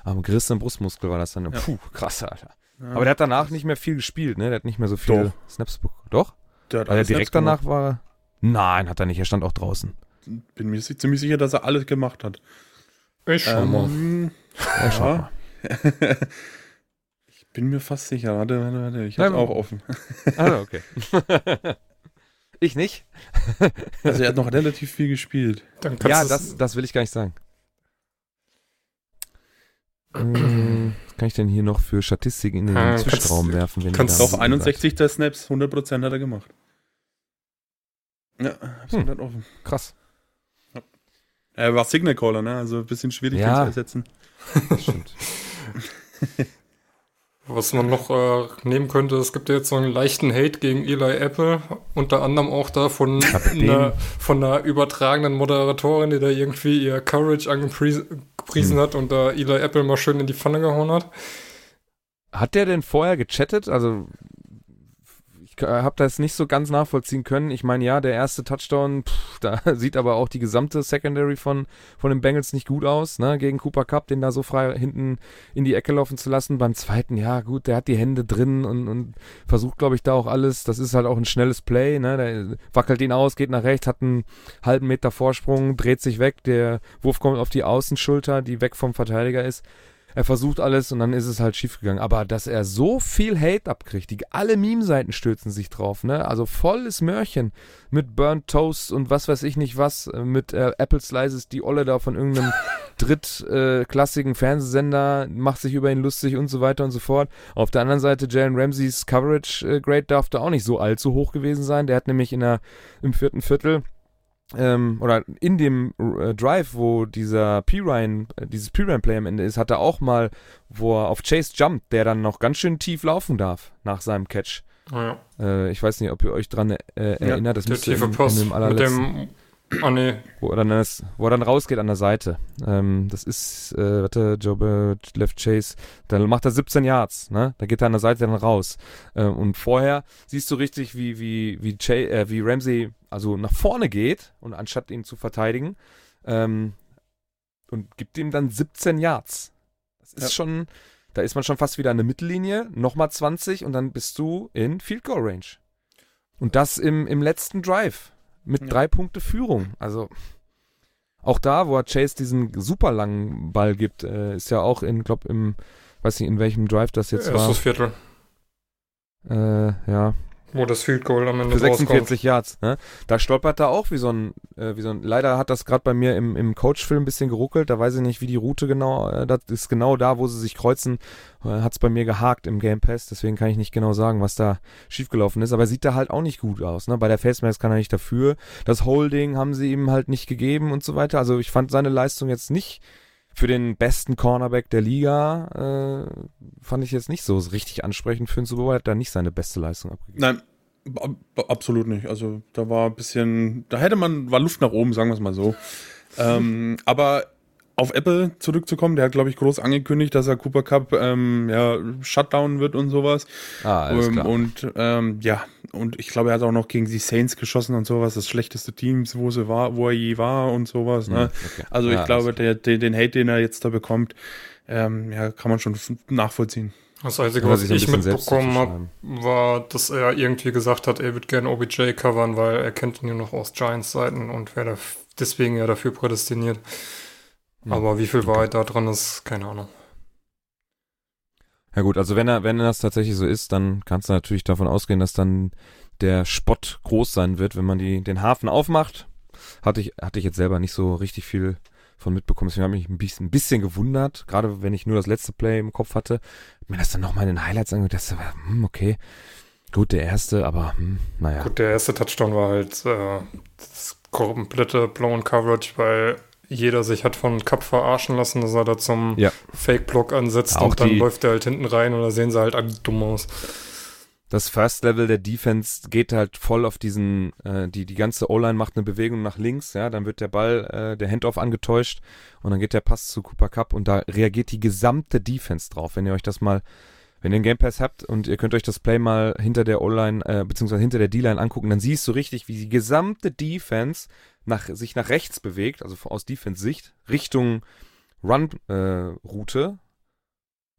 Aber gerissenen Brustmuskel war das dann. Puh, krass, Alter. Aber der hat danach nicht mehr viel gespielt, ne? Der hat nicht mehr so viel Doch. Snaps bekommen. Doch? Der hat Weil er alles direkt gemacht. danach war. Nein, hat er nicht. Er stand auch draußen. Bin mir ziemlich sicher, dass er alles gemacht hat. Ich schau mal. Ähm, Ja, schau mal. ich bin mir fast sicher. Warte, warte, warte. Ich hab's auch offen. Also, okay. ich nicht? Also er hat noch relativ viel gespielt. Dann kannst Ja, das, das will ich gar nicht sagen. Kann ich denn hier noch für Statistiken in den Ah, kannst- Zwischenraum werfen? Wenn kannst Auf 61 der Snaps, 100% hat er gemacht. Ja, hab's Hm. offen. Krass. Er war Signal Caller, ne? Also ein bisschen schwierig Ja. den zu ersetzen. Das stimmt. Was man noch äh, nehmen könnte, es gibt ja jetzt so einen leichten Hate gegen Eli Apple, unter anderem auch da von einer, von einer übertragenen Moderatorin, die da irgendwie ihr Courage angepriesen Hm. hat und da Eli Apple mal schön in die Pfanne gehauen hat. Hat der denn vorher gechattet? Also, habe das nicht so ganz nachvollziehen können. Ich meine, ja, der erste Touchdown, pff, da sieht aber auch die gesamte Secondary von, von den Bengals nicht gut aus, ne, gegen Cooper Cup, den da so frei hinten in die Ecke laufen zu lassen. Beim zweiten, ja, gut, der hat die Hände drin und, und versucht, glaube ich, da auch alles. Das ist halt auch ein schnelles Play, ne, der wackelt ihn aus, geht nach rechts, hat einen halben Meter Vorsprung, dreht sich weg, der Wurf kommt auf die Außenschulter, die weg vom Verteidiger ist er versucht alles und dann ist es halt schiefgegangen. Aber dass er so viel Hate abkriegt, die, alle Meme-Seiten stürzen sich drauf, ne? Also volles Mörchen mit Burnt Toast und was weiß ich nicht was, äh, mit äh, Apple Slices, die Olle da von irgendeinem drittklassigen Fernsehsender, macht sich über ihn lustig und so weiter und so fort. Auf der anderen Seite, Jalen Ramseys Coverage äh, Grade darf da auch nicht so allzu hoch gewesen sein. Der hat nämlich in der, im vierten Viertel ähm, oder in dem äh, Drive, wo dieser P-Ryan, äh, dieses P-Ryan-Play am Ende ist, hat er auch mal, wo er auf Chase jumpt, der dann noch ganz schön tief laufen darf nach seinem Catch. Ja, Äh, ich weiß nicht, ob ihr euch dran äh, erinnert, das der müsste in, in dem mit allerletzten, dem. Ah, nee. wo, er dann das, wo er dann rausgeht an der Seite. Ähm, das ist, äh, warte, Jobe Left Chase, dann macht er 17 Yards, ne? Da geht er an der Seite dann raus. Äh, und vorher siehst du richtig, wie, wie, wie, Jay, äh, wie Ramsey also nach vorne geht und anstatt ihn zu verteidigen, ähm, und gibt ihm dann 17 Yards. Das ist Ja. schon, da ist man schon fast wieder an der Mittellinie, nochmal 20 und dann bist du in Field Goal Range. Und das im, im letzten Drive mit Ja. drei Punkte Führung. Also auch da, wo er Chase diesen super langen Ball gibt, äh, ist ja auch in, glaub im, weiß nicht in welchem Drive das jetzt Erstes Viertel, war. Äh, ja, wo das Field Goal am Ende für rauskommt. 46 Yards. Ne? Da stolpert er auch wie so ein, äh, wie so ein. Leider hat das gerade bei mir im, im Coach-Film ein bisschen geruckelt. Da weiß ich nicht, wie die Route genau. Äh, das ist genau da, wo sie sich kreuzen. Äh, hat es bei mir gehakt im Game Pass. Deswegen kann ich nicht genau sagen, was da schiefgelaufen ist. Aber er sieht da halt auch nicht gut aus. Ne? Bei der Face Mask kann er nicht dafür. Das Holding haben sie ihm halt nicht gegeben und so weiter. Also ich fand seine Leistung jetzt nicht für den besten Cornerback der Liga äh, fand ich jetzt nicht so richtig ansprechend für den Super Bowl. Hat da nicht seine beste Leistung abgegeben. Nein, ab, absolut nicht. Also da war ein bisschen, da hätte man, war Luft nach oben, sagen wir es mal so. ähm, aber auf Apple zurückzukommen, der hat, glaube ich, groß angekündigt, dass er Cooper Cup ähm, ja, Shutdown wird und sowas. Ah, alles Ähm, klar. und ähm, ja, und ich glaube, er hat auch noch gegen die Saints geschossen und sowas, das schlechteste Team, wo sie war, wo er je war und sowas. Ne? Hm, okay. Also Ja, ich glaube, der, der, den Hate, den er jetzt da bekommt, ähm, ja, kann man schon nachvollziehen. Das Einzige, was ich mitbekommen habe, war, dass er irgendwie gesagt hat, er wird gerne OBJ covern, weil er kennt ihn ja noch aus Giants-Seiten und wäre deswegen ja dafür prädestiniert. Aber wie viel okay. Wahrheit da dran ist, keine Ahnung. Ja gut, also wenn er, wenn das tatsächlich so ist, dann kannst du natürlich davon ausgehen, dass dann der Spott groß sein wird, wenn man die, den Hafen aufmacht. Hatte ich, hatte ich jetzt selber nicht so richtig viel von mitbekommen. Deswegen habe ich mich ein bisschen, ein bisschen gewundert, gerade wenn ich nur das letzte Play im Kopf hatte. Mir das dann nochmal in den Highlights angeguckt, das war, hm, okay. Gut, der erste, aber hm, naja. Gut, der erste Touchdown war halt äh, das komplette Blown Coverage, weil jeder sich hat von Cup verarschen lassen, dass er da zum Ja. Fake-Block ansetzt Auch und dann läuft er halt hinten rein und da sehen sie halt dumm aus. das First Level der Defense geht halt voll auf diesen, äh, die, die ganze O-Line macht eine Bewegung nach links, ja, dann wird der Ball, äh, der Handoff angetäuscht und dann geht der Pass zu Cooper Cup und da reagiert die gesamte Defense drauf. Wenn ihr euch das mal, wenn ihr einen Game Pass habt und ihr könnt euch das Play mal hinter der O-Line, äh, beziehungsweise hinter der D-Line angucken, dann siehst du richtig, wie die gesamte Defense nach, sich nach rechts bewegt, also aus Defense-Sicht, Richtung Run-Route,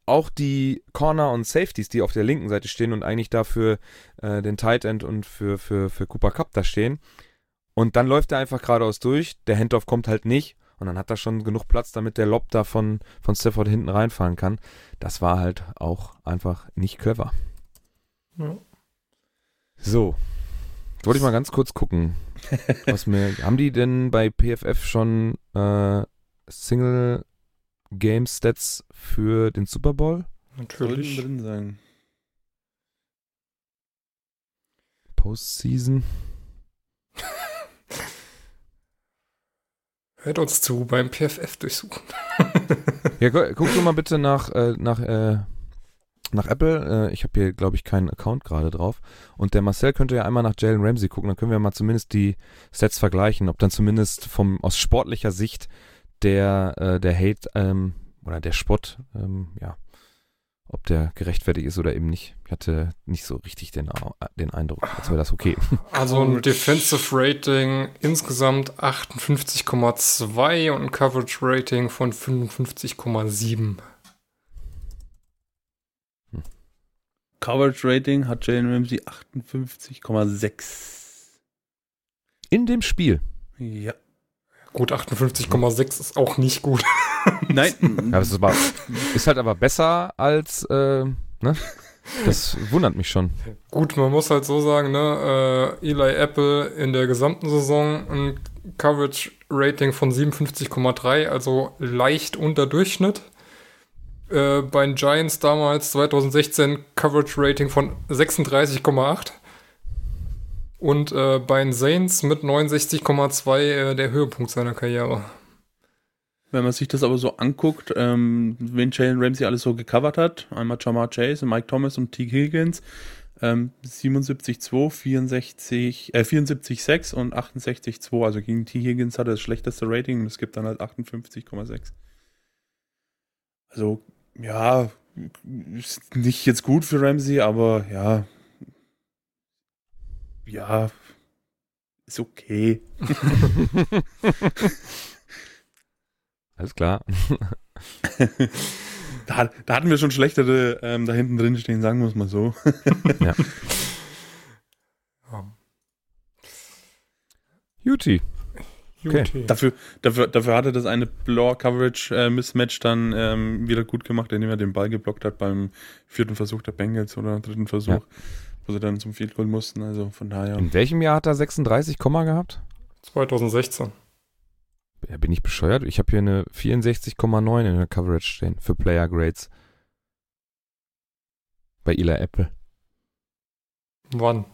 auch die Corner und Safeties, die auf der linken Seite stehen und eigentlich dafür äh, den Tight End und für, für, für Cooper Cup da stehen. Und dann läuft er einfach geradeaus durch, der Handoff kommt halt nicht und dann hat er schon genug Platz, damit der Lob da von, von Stafford hinten reinfahren kann. Das war halt auch einfach nicht clever. Ja. So. Jetzt wollte ich mal ganz kurz gucken. Was mir, haben die denn bei PFF schon äh, Single Game Stats für den Super Bowl? Natürlich. drin sein. Postseason? Hört uns zu beim PFF durchsuchen. Ja, gu guck du mal bitte nach, äh, nach, äh, nach Apple. Äh, ich habe hier, glaube ich, keinen Account gerade drauf. Und der Marcel könnte ja einmal nach Jalen Ramsey gucken. Dann können wir mal zumindest die Stats vergleichen, ob dann zumindest vom aus sportlicher Sicht der, äh, der Hate ähm, oder der Spott, ähm, ja, ob der gerechtfertigt ist oder eben nicht. Ich hatte nicht so richtig den, äh, den Eindruck, als wäre das okay. Also ein Defensive Rating insgesamt 58,2 und ein Coverage Rating von 55,7. Coverage Rating hat Jalen Ramsey 58,6. In dem Spiel. Ja. Gut, 58,6 ist auch nicht gut. Nein. Ja, das ist, aber, ist halt aber besser als, äh, ne? Das wundert mich schon. Gut, man muss halt so sagen, ne, äh, Eli Apple in der gesamten Saison ein Coverage Rating von 57,3, also leicht unter Durchschnitt. Äh, bei den Giants damals 2016 Coverage Rating von 36,8. Und äh, bei den Saints mit 69,2 äh, der Höhepunkt seiner Karriere. Wenn man sich das aber so anguckt, ähm, wen Jalen Ramsey alles so gecovert hat, einmal Jamar Chase, Mike Thomas und T. Higgins, ähm, 77,2, 64, äh, 74,6 und 68,2. Also gegen T. Higgins hat er das schlechteste Rating und es gibt dann halt 58,6. Also, ja, ist nicht jetzt gut für Ramsey, aber ja. Ja, ist okay. Alles klar. Da, da hatten wir schon schlechtere ähm, da hinten drin stehen, sagen wir es mal so. Ja. Juti. Okay. Dafür, dafür, dafür hat er das eine Blower-Coverage-Mismatch dann ähm, wieder gut gemacht, indem er den Ball geblockt hat beim vierten Versuch der Bengals oder dritten Versuch, Ja. wo sie dann zum Field Goal mussten. Also von daher. In welchem Jahr hat er 36 Komma gehabt? 2016. Ja, bin ich bescheuert? Ich habe hier eine 64,9 in der Coverage stehen für Player Grades. Bei Eli Apple. Wann?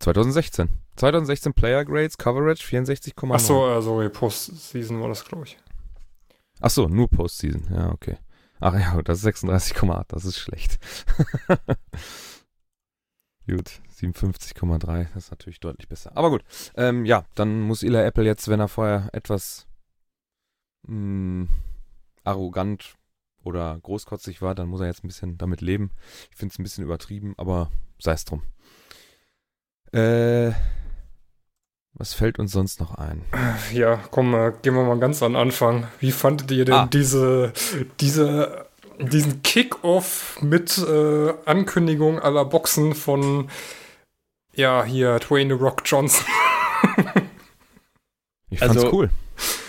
2016. 2016 Player Grades, Coverage 64,9. Achso, also Postseason war das, glaube ich. Ach so, nur Postseason. Ja, okay. Ach ja, das ist 36,8. Das ist schlecht. gut, 57,3. Das ist natürlich deutlich besser. Aber gut. Ähm, ja, dann muss Eli Apple jetzt, wenn er vorher etwas mh, arrogant oder großkotzig war, dann muss er jetzt ein bisschen damit leben. Ich finde es ein bisschen übertrieben, aber sei es drum. Äh, was fällt uns sonst noch ein? Ja, komm, äh, gehen wir mal ganz an den Anfang. Wie fandet ihr denn Ah. diese, diese, diesen Kick-Off mit äh, Ankündigung aller Boxen von, ja, hier, Dwayne The Rock Johnson? Ich fand's Also- cool.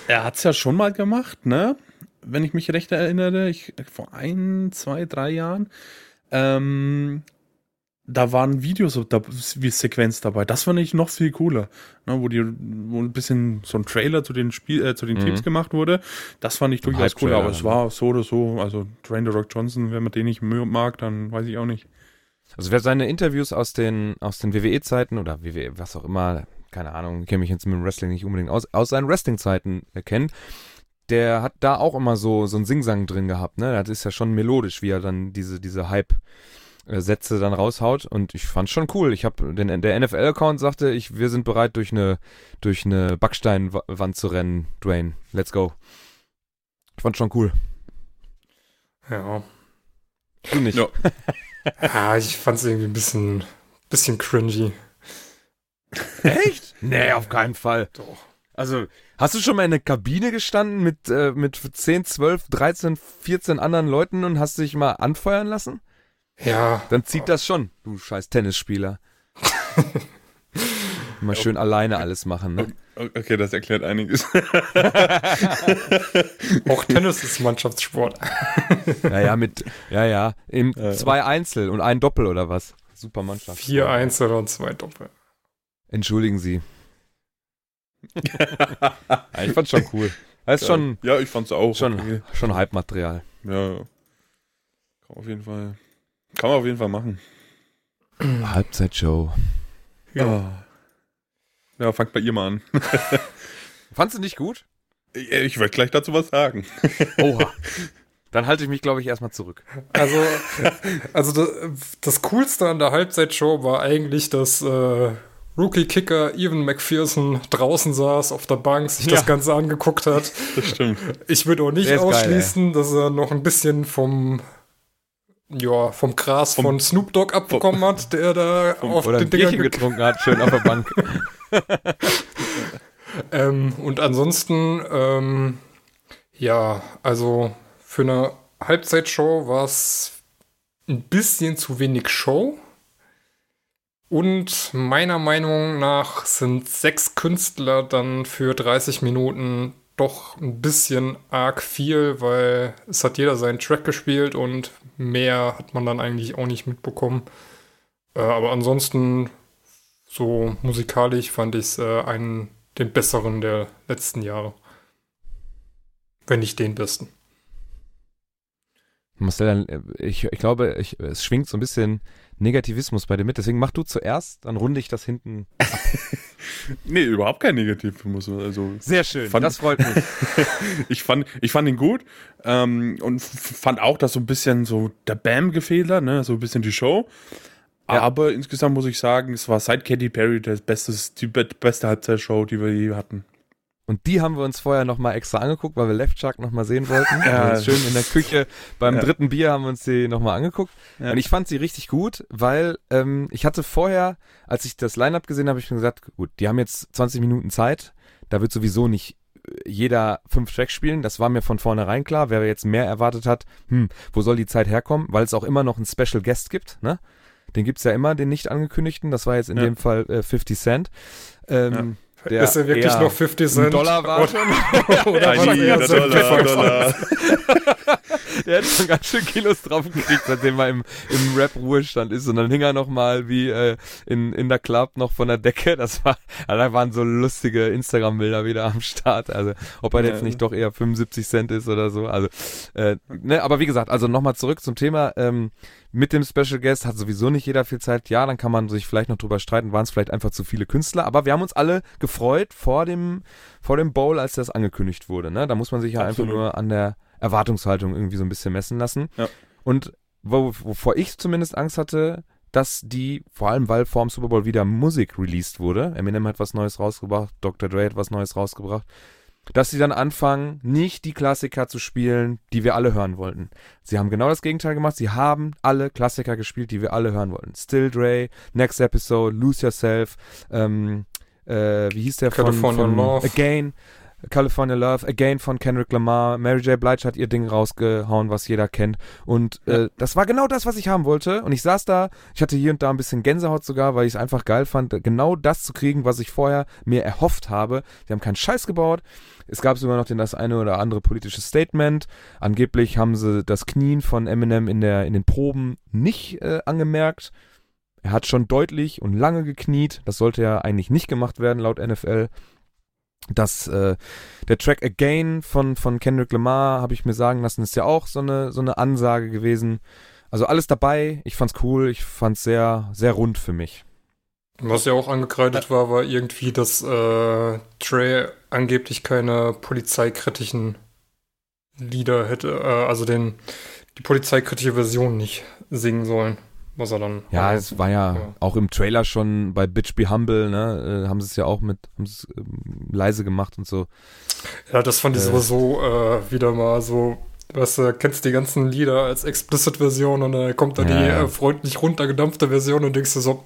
Er hat's ja schon mal gemacht, ne? Wenn ich mich recht erinnere, ich, vor ein, zwei, drei Jahren. Ähm, da waren Videos da, wie Sequenz dabei. Das fand ich noch viel cooler. Ne, wo die, wo ein bisschen so ein Trailer zu den Spiel, äh, zu den Mhm. Teams gemacht wurde. Das fand ich durchaus cooler, aber es war so oder so. Also Dwayne The Rock Johnson, wenn man den nicht mag, dann weiß ich auch nicht. Also wer seine Interviews aus den, aus den WWE-Zeiten oder WWE, was auch immer, keine Ahnung, ich kenne mich jetzt mit dem Wrestling nicht unbedingt aus, aus seinen Wrestling-Zeiten äh, kennt, der hat da auch immer so, so ein Singsang drin gehabt, ne? Das ist ja schon melodisch, wie er dann diese, diese Hype-Sätze dann raushaut und ich fand's schon cool. Ich habe den, der NFL-Account sagte, ich, wir sind bereit durch eine, durch eine Backsteinwand zu rennen, Dwayne. Let's go. Ich fand's schon cool. Ja. Du nicht. Ja. Ja, ich fand es irgendwie ein bisschen, bisschen cringy. Echt? Nee, auf keinen Fall. Doch. Also, hast du schon mal in einer Kabine gestanden mit, äh, mit 10, 12, 13, 14 anderen Leuten und hast dich mal anfeuern lassen? Ja, Dann zieht das schon, du scheiß Tennisspieler. mal schön alleine alles machen, ne? Okay, das erklärt einiges. auch Tennis ist Mannschaftssport. Ja, ja, mit, ja, ja, im Ja, ja. zwei Einzel und ein Doppel oder was? Super Mannschaft. Vier Einzel und zwei Doppel. Entschuldigen Sie. ja, ich fand's schon cool. Das ist schon, Ja, ich fand's auch. schon, okay. schon Hype-Material. Ja. Auf jeden Fall. Kann man auf jeden Fall machen. Halbzeitshow. Ja. Ja, fangt bei ihr mal an. Fandst du nicht gut? Ich, ich werde gleich dazu was sagen. Oha. Dann halte ich mich, glaube ich, erstmal zurück. Also, also das, das Coolste an der Halbzeitshow war eigentlich, dass äh, Rookie-Kicker Evan McPherson draußen saß auf der Bank, sich das Ja. Ganze angeguckt hat. Das stimmt. Ich würde auch nicht ist geil, ausschließen, dass er noch ein bisschen vom ja, vom Gras Vom- von Snoop Dogg abbekommen hat, der da auf Oder den Dingern getrunken hat, schön auf der Bank. Ähm, und ansonsten, ähm, ja, also für eine Halbzeitshow war es ein bisschen zu wenig Show. Und meiner Meinung nach sind sechs Künstler dann für 30 Minuten doch ein bisschen arg viel, weil es hat jeder seinen Track gespielt und mehr hat man dann eigentlich auch nicht mitbekommen. Äh, aber ansonsten, so musikalisch fand ich es äh, einen den besseren der letzten Jahre. Wenn nicht den besten. Marcel, äh, ich, ich glaube, ich, es schwingt so ein bisschen Negativismus bei dir mit. Deswegen mach du zuerst, dann runde ich das hinten. Nee, überhaupt kein Negativ. Muss man, also Sehr schön, Fand- das freut mich. ich fand, ich fand ihn gut ähm, und fand auch, dass so ein bisschen so der Bam gefehlt hat, ne? so ein bisschen die Show. Ja. Aber insgesamt muss ich sagen, es war seit Katy Perry das bestes, die be- beste Halbzeitshow, die wir je hatten. Und die haben wir uns vorher nochmal extra angeguckt, weil wir Left Shark nochmal sehen wollten. Ja. Also schön in der Küche beim Ja. dritten Bier haben wir uns die nochmal angeguckt. Ja. Und ich fand sie richtig gut, weil ähm, ich hatte vorher, als ich das Line-Up gesehen habe, ich mir gesagt, gut, die haben jetzt 20 Minuten Zeit. Da wird sowieso nicht äh, jeder fünf Tracks spielen. Das war mir von vornherein klar. Wer jetzt mehr erwartet hat, hm, wo soll die Zeit herkommen? Weil es auch immer noch einen Special Guest gibt, ne? Den gibt's ja immer, den nicht angekündigten. Das war jetzt in Ja. dem Fall äh, 50 Cent. Ähm, der ist er wirklich noch 50 ein Cent? Dollar war Oder, schon. oder Ein war er jeder eher so ein Dollar, Dollar. Der hat schon ganz schön Kilos drauf gekriegt, seitdem er im, im Rap-Ruhestand ist. Und dann hing er noch mal wie äh, in, in der Club noch von der Decke. Das war, also da waren so lustige Instagram-Bilder wieder am Start. Also ob er jetzt Ja. nicht doch eher 75 Cent ist oder so. Also, äh, ne, aber wie gesagt, also nochmal zurück zum Thema. Ähm, mit dem Special Guest hat sowieso nicht jeder viel Zeit. Ja, dann kann man sich vielleicht noch drüber streiten, waren es vielleicht einfach zu viele Künstler. Aber wir haben uns alle gefreut vor dem, vor dem Bowl, als das angekündigt wurde. Ne? Da muss man sich ja Absolut. einfach nur an der Erwartungshaltung irgendwie so ein bisschen messen lassen. Ja. Und wo, wovor ich zumindest Angst hatte, dass die, vor allem weil vorm Super Bowl wieder Musik released wurde, Eminem hat was Neues rausgebracht, Dr. Dre hat was Neues rausgebracht, dass sie dann anfangen, nicht die Klassiker zu spielen, die wir alle hören wollten. Sie haben genau das Gegenteil gemacht. Sie haben alle Klassiker gespielt, die wir alle hören wollten. Still Dre, Next Episode, Lose Yourself, ähm, äh, wie hieß der California von, von Love. Again, California Love, Again von Kendrick Lamar, Mary J. Blige hat ihr Ding rausgehauen, was jeder kennt. Und äh, das war genau das, was ich haben wollte. Und ich saß da, ich hatte hier und da ein bisschen Gänsehaut sogar, weil ich es einfach geil fand, genau das zu kriegen, was ich vorher mir erhofft habe. Sie haben keinen Scheiß gebaut. Es gab sogar noch den, das eine oder andere politische Statement. Angeblich haben sie das Knien von Eminem in, der, in den Proben nicht äh, angemerkt. Er hat schon deutlich und lange gekniet. Das sollte ja eigentlich nicht gemacht werden, laut NFL. Das, äh, der Track Again von, von Kendrick Lamar, habe ich mir sagen lassen, ist ja auch so eine, so eine Ansage gewesen. Also alles dabei. Ich fand's cool. Ich fand's sehr, sehr rund für mich. Was ja auch angekreidet war, war irgendwie, dass äh, Trey angeblich keine polizeikritischen Lieder hätte, äh, also den, die polizeikritische Version nicht singen sollen. Was er dann. Ja, äh, es war ja, ja. auch im Trailer schon bei Bitch Be Humble, ne, äh, haben sie es ja auch mit, haben es ähm, leise gemacht und so. Ja, das fand ich Äh. sowieso äh, wieder mal so. Weißt du, kennst die ganzen Lieder als Explicit-Version und dann kommt dann Ja, die ja. äh, freundlich runtergedampfte Version und denkst du so,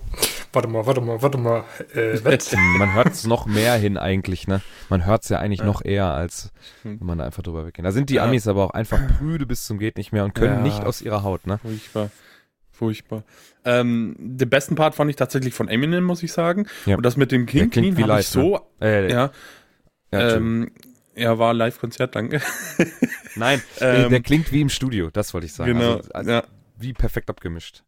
warte mal, warte mal, warte mal, äh, was? Man hört es noch mehr hin eigentlich, ne? Man hört es ja eigentlich noch eher, als wenn man da einfach drüber weggeht. Da sind die. Amis aber auch einfach prüde bis zum geht nicht mehr und können nicht aus ihrer Haut, ne? Furchtbar. Furchtbar. Ähm, den besten Part fand ich tatsächlich von Eminem, muss ich sagen. Ja. Und das mit dem King Clean wie habe live, ich so, Äh, ja, ja, ähm, ja, war Live-Konzert, danke. Nein, äh, ähm, der klingt wie im Studio, das wollte ich sagen. Genau, Also, also ja. Wie perfekt abgemischt.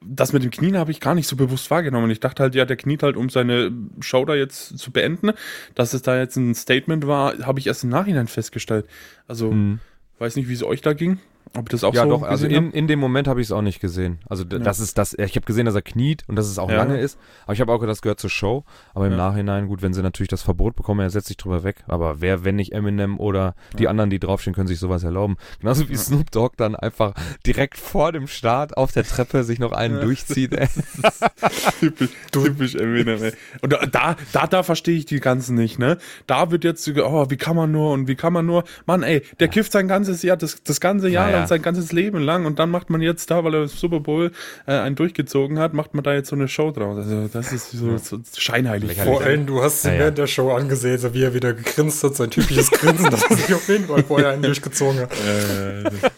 Das mit dem Knien habe ich gar nicht so bewusst wahrgenommen. Ich dachte halt, ja, der kniet halt, um seine Show da jetzt zu beenden. Dass es da jetzt ein Statement war, habe ich erst im Nachhinein festgestellt. Also, Mhm. weiß nicht, wie es euch da ging. Ob das auch Ja, so doch, also in, in dem Moment habe ich es auch nicht gesehen. Also d- das ist das, ich habe gesehen, dass er kniet und dass es auch Ja. lange ist, aber ich habe auch gedacht, das gehört zur Show. Aber im Ja. Nachhinein, gut, wenn sie natürlich das Verbot bekommen, er setzt sich drüber weg. Aber wer, wenn nicht Eminem oder die Ja. anderen, die draufstehen, können sich sowas erlauben. Genauso wie Ja. Snoop Dogg dann einfach direkt vor dem Start auf der Treppe sich noch einen Ja. durchzieht. Typisch, typisch Eminem, ey. Und da, da, da, verstehe ich die ganzen nicht, ne? Da wird jetzt, oh, wie kann man nur und wie kann man nur, Mann, ey, der kifft sein ganzes Jahr, das, das ganze Jahr Ja, ja. sein ganzes Leben lang und dann macht man jetzt da, weil er das Super Bowl äh, einen durchgezogen hat, macht man da jetzt so eine Show draus. Also, das ist so, so scheinheilig. Vor allem, du hast ihn Ja, ja. während der Show angesehen, so wie er wieder gegrinst hat, sein typisches Grinsen, dass er sich auf jeden Fall vorher einen durchgezogen hat. Äh, das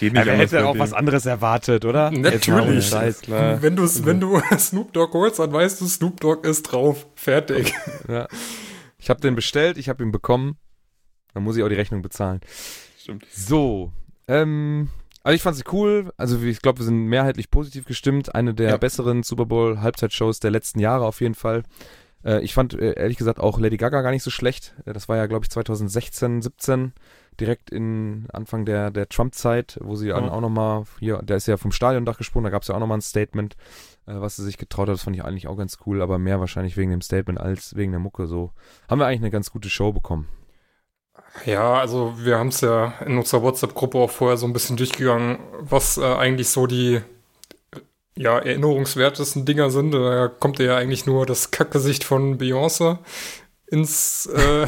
Ja, anders hätte auch was anderes erwartet, oder? Natürlich. Scheiß. Wenn, du's, wenn du Snoop Dogg holst, dann weißt du, Snoop Dogg ist drauf. Fertig. Ja. Ich habe den bestellt, ich habe ihn bekommen. Dann muss ich auch die Rechnung bezahlen. Stimmt. So, ähm, also ich fand sie cool. Also ich glaube, wir sind mehrheitlich positiv gestimmt. Eine der Ja. besseren Super Bowl Halbzeitshows der letzten Jahre auf jeden Fall. Äh, ich fand äh, ehrlich gesagt auch Lady Gaga gar nicht so schlecht. Äh, das war ja glaube ich 2016, 17 direkt in Anfang der der Trump-Zeit, wo sie dann Ja. auch noch mal hier, der ist ja vom Stadiondach gesprungen. Da gab es ja auch noch mal ein Statement, äh, was sie sich getraut hat. Das fand ich eigentlich auch ganz cool, aber mehr wahrscheinlich wegen dem Statement als wegen der Mucke. So haben wir eigentlich eine ganz gute Show bekommen. Ja, also wir haben es ja in unserer WhatsApp-Gruppe auch vorher so ein bisschen durchgegangen, was äh, eigentlich so die ja, erinnerungswertesten Dinger sind. Da kommt ja eigentlich nur das Kackgesicht von Beyoncé ins, äh,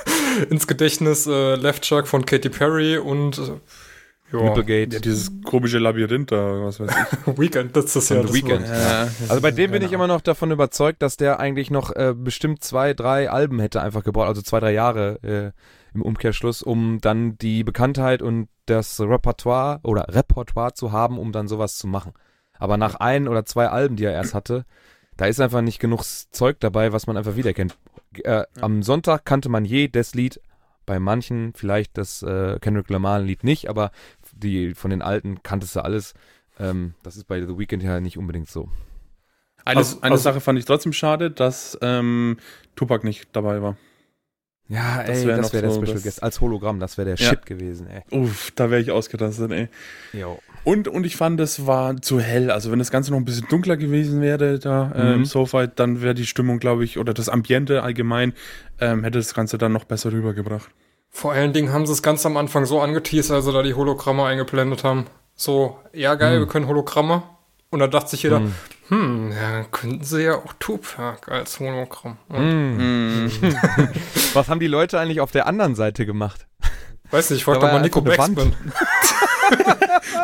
ins Gedächtnis, äh, Left Shark von Katy Perry und äh, ja. Ja, dieses komische Labyrinth da, was weiß ich. Weekend, das ist ja das Weeknd. Wort. Ja, Also bei dem bin ich immer noch davon überzeugt, dass der eigentlich noch äh, bestimmt zwei, drei Alben hätte einfach gebraucht, also zwei, drei Jahre äh, im Umkehrschluss, um dann die Bekanntheit und das Repertoire oder Repertoire zu haben, um dann sowas zu machen. Aber nach ein oder zwei Alben, die er erst hatte, da ist einfach nicht genug Zeug dabei, was man einfach wiedererkennt. Äh, Am Sonntag kannte man jedes Lied, bei manchen vielleicht das äh, Kendrick Lamar Lied nicht, aber die von den alten kanntest du alles. Ähm, das ist bei The Weeknd ja nicht unbedingt so. Eine, Also- eine also- Sache fand ich trotzdem schade, dass ähm, Tupac nicht dabei war. Ja, Das ey, wär das wäre der so Special das- Guest. Als Hologramm, das wäre der Ja. Shit gewesen, ey. Uff, da wäre ich ausgerastet, ey. Jo. Und, und ich fand, es war zu hell. Also wenn das Ganze noch ein bisschen dunkler gewesen wäre, da äh, im Mhm. Sofa, dann wäre die Stimmung, glaube ich, oder das Ambiente allgemein, ähm, hätte das Ganze dann noch besser rübergebracht. Vor allen Dingen haben sie es ganz am Anfang so angeteased, als sie da die Hologramme eingeblendet haben. So, ja geil, wir können Hologramme. Und da dachte sich jeder, Mhm. hm, ja, dann könnten sie ja auch Tupac als Hologramm. Und, Mm. Was haben die Leute eigentlich auf der anderen Seite gemacht? Weiß nicht, ich Da doch mal Nico. Backspin.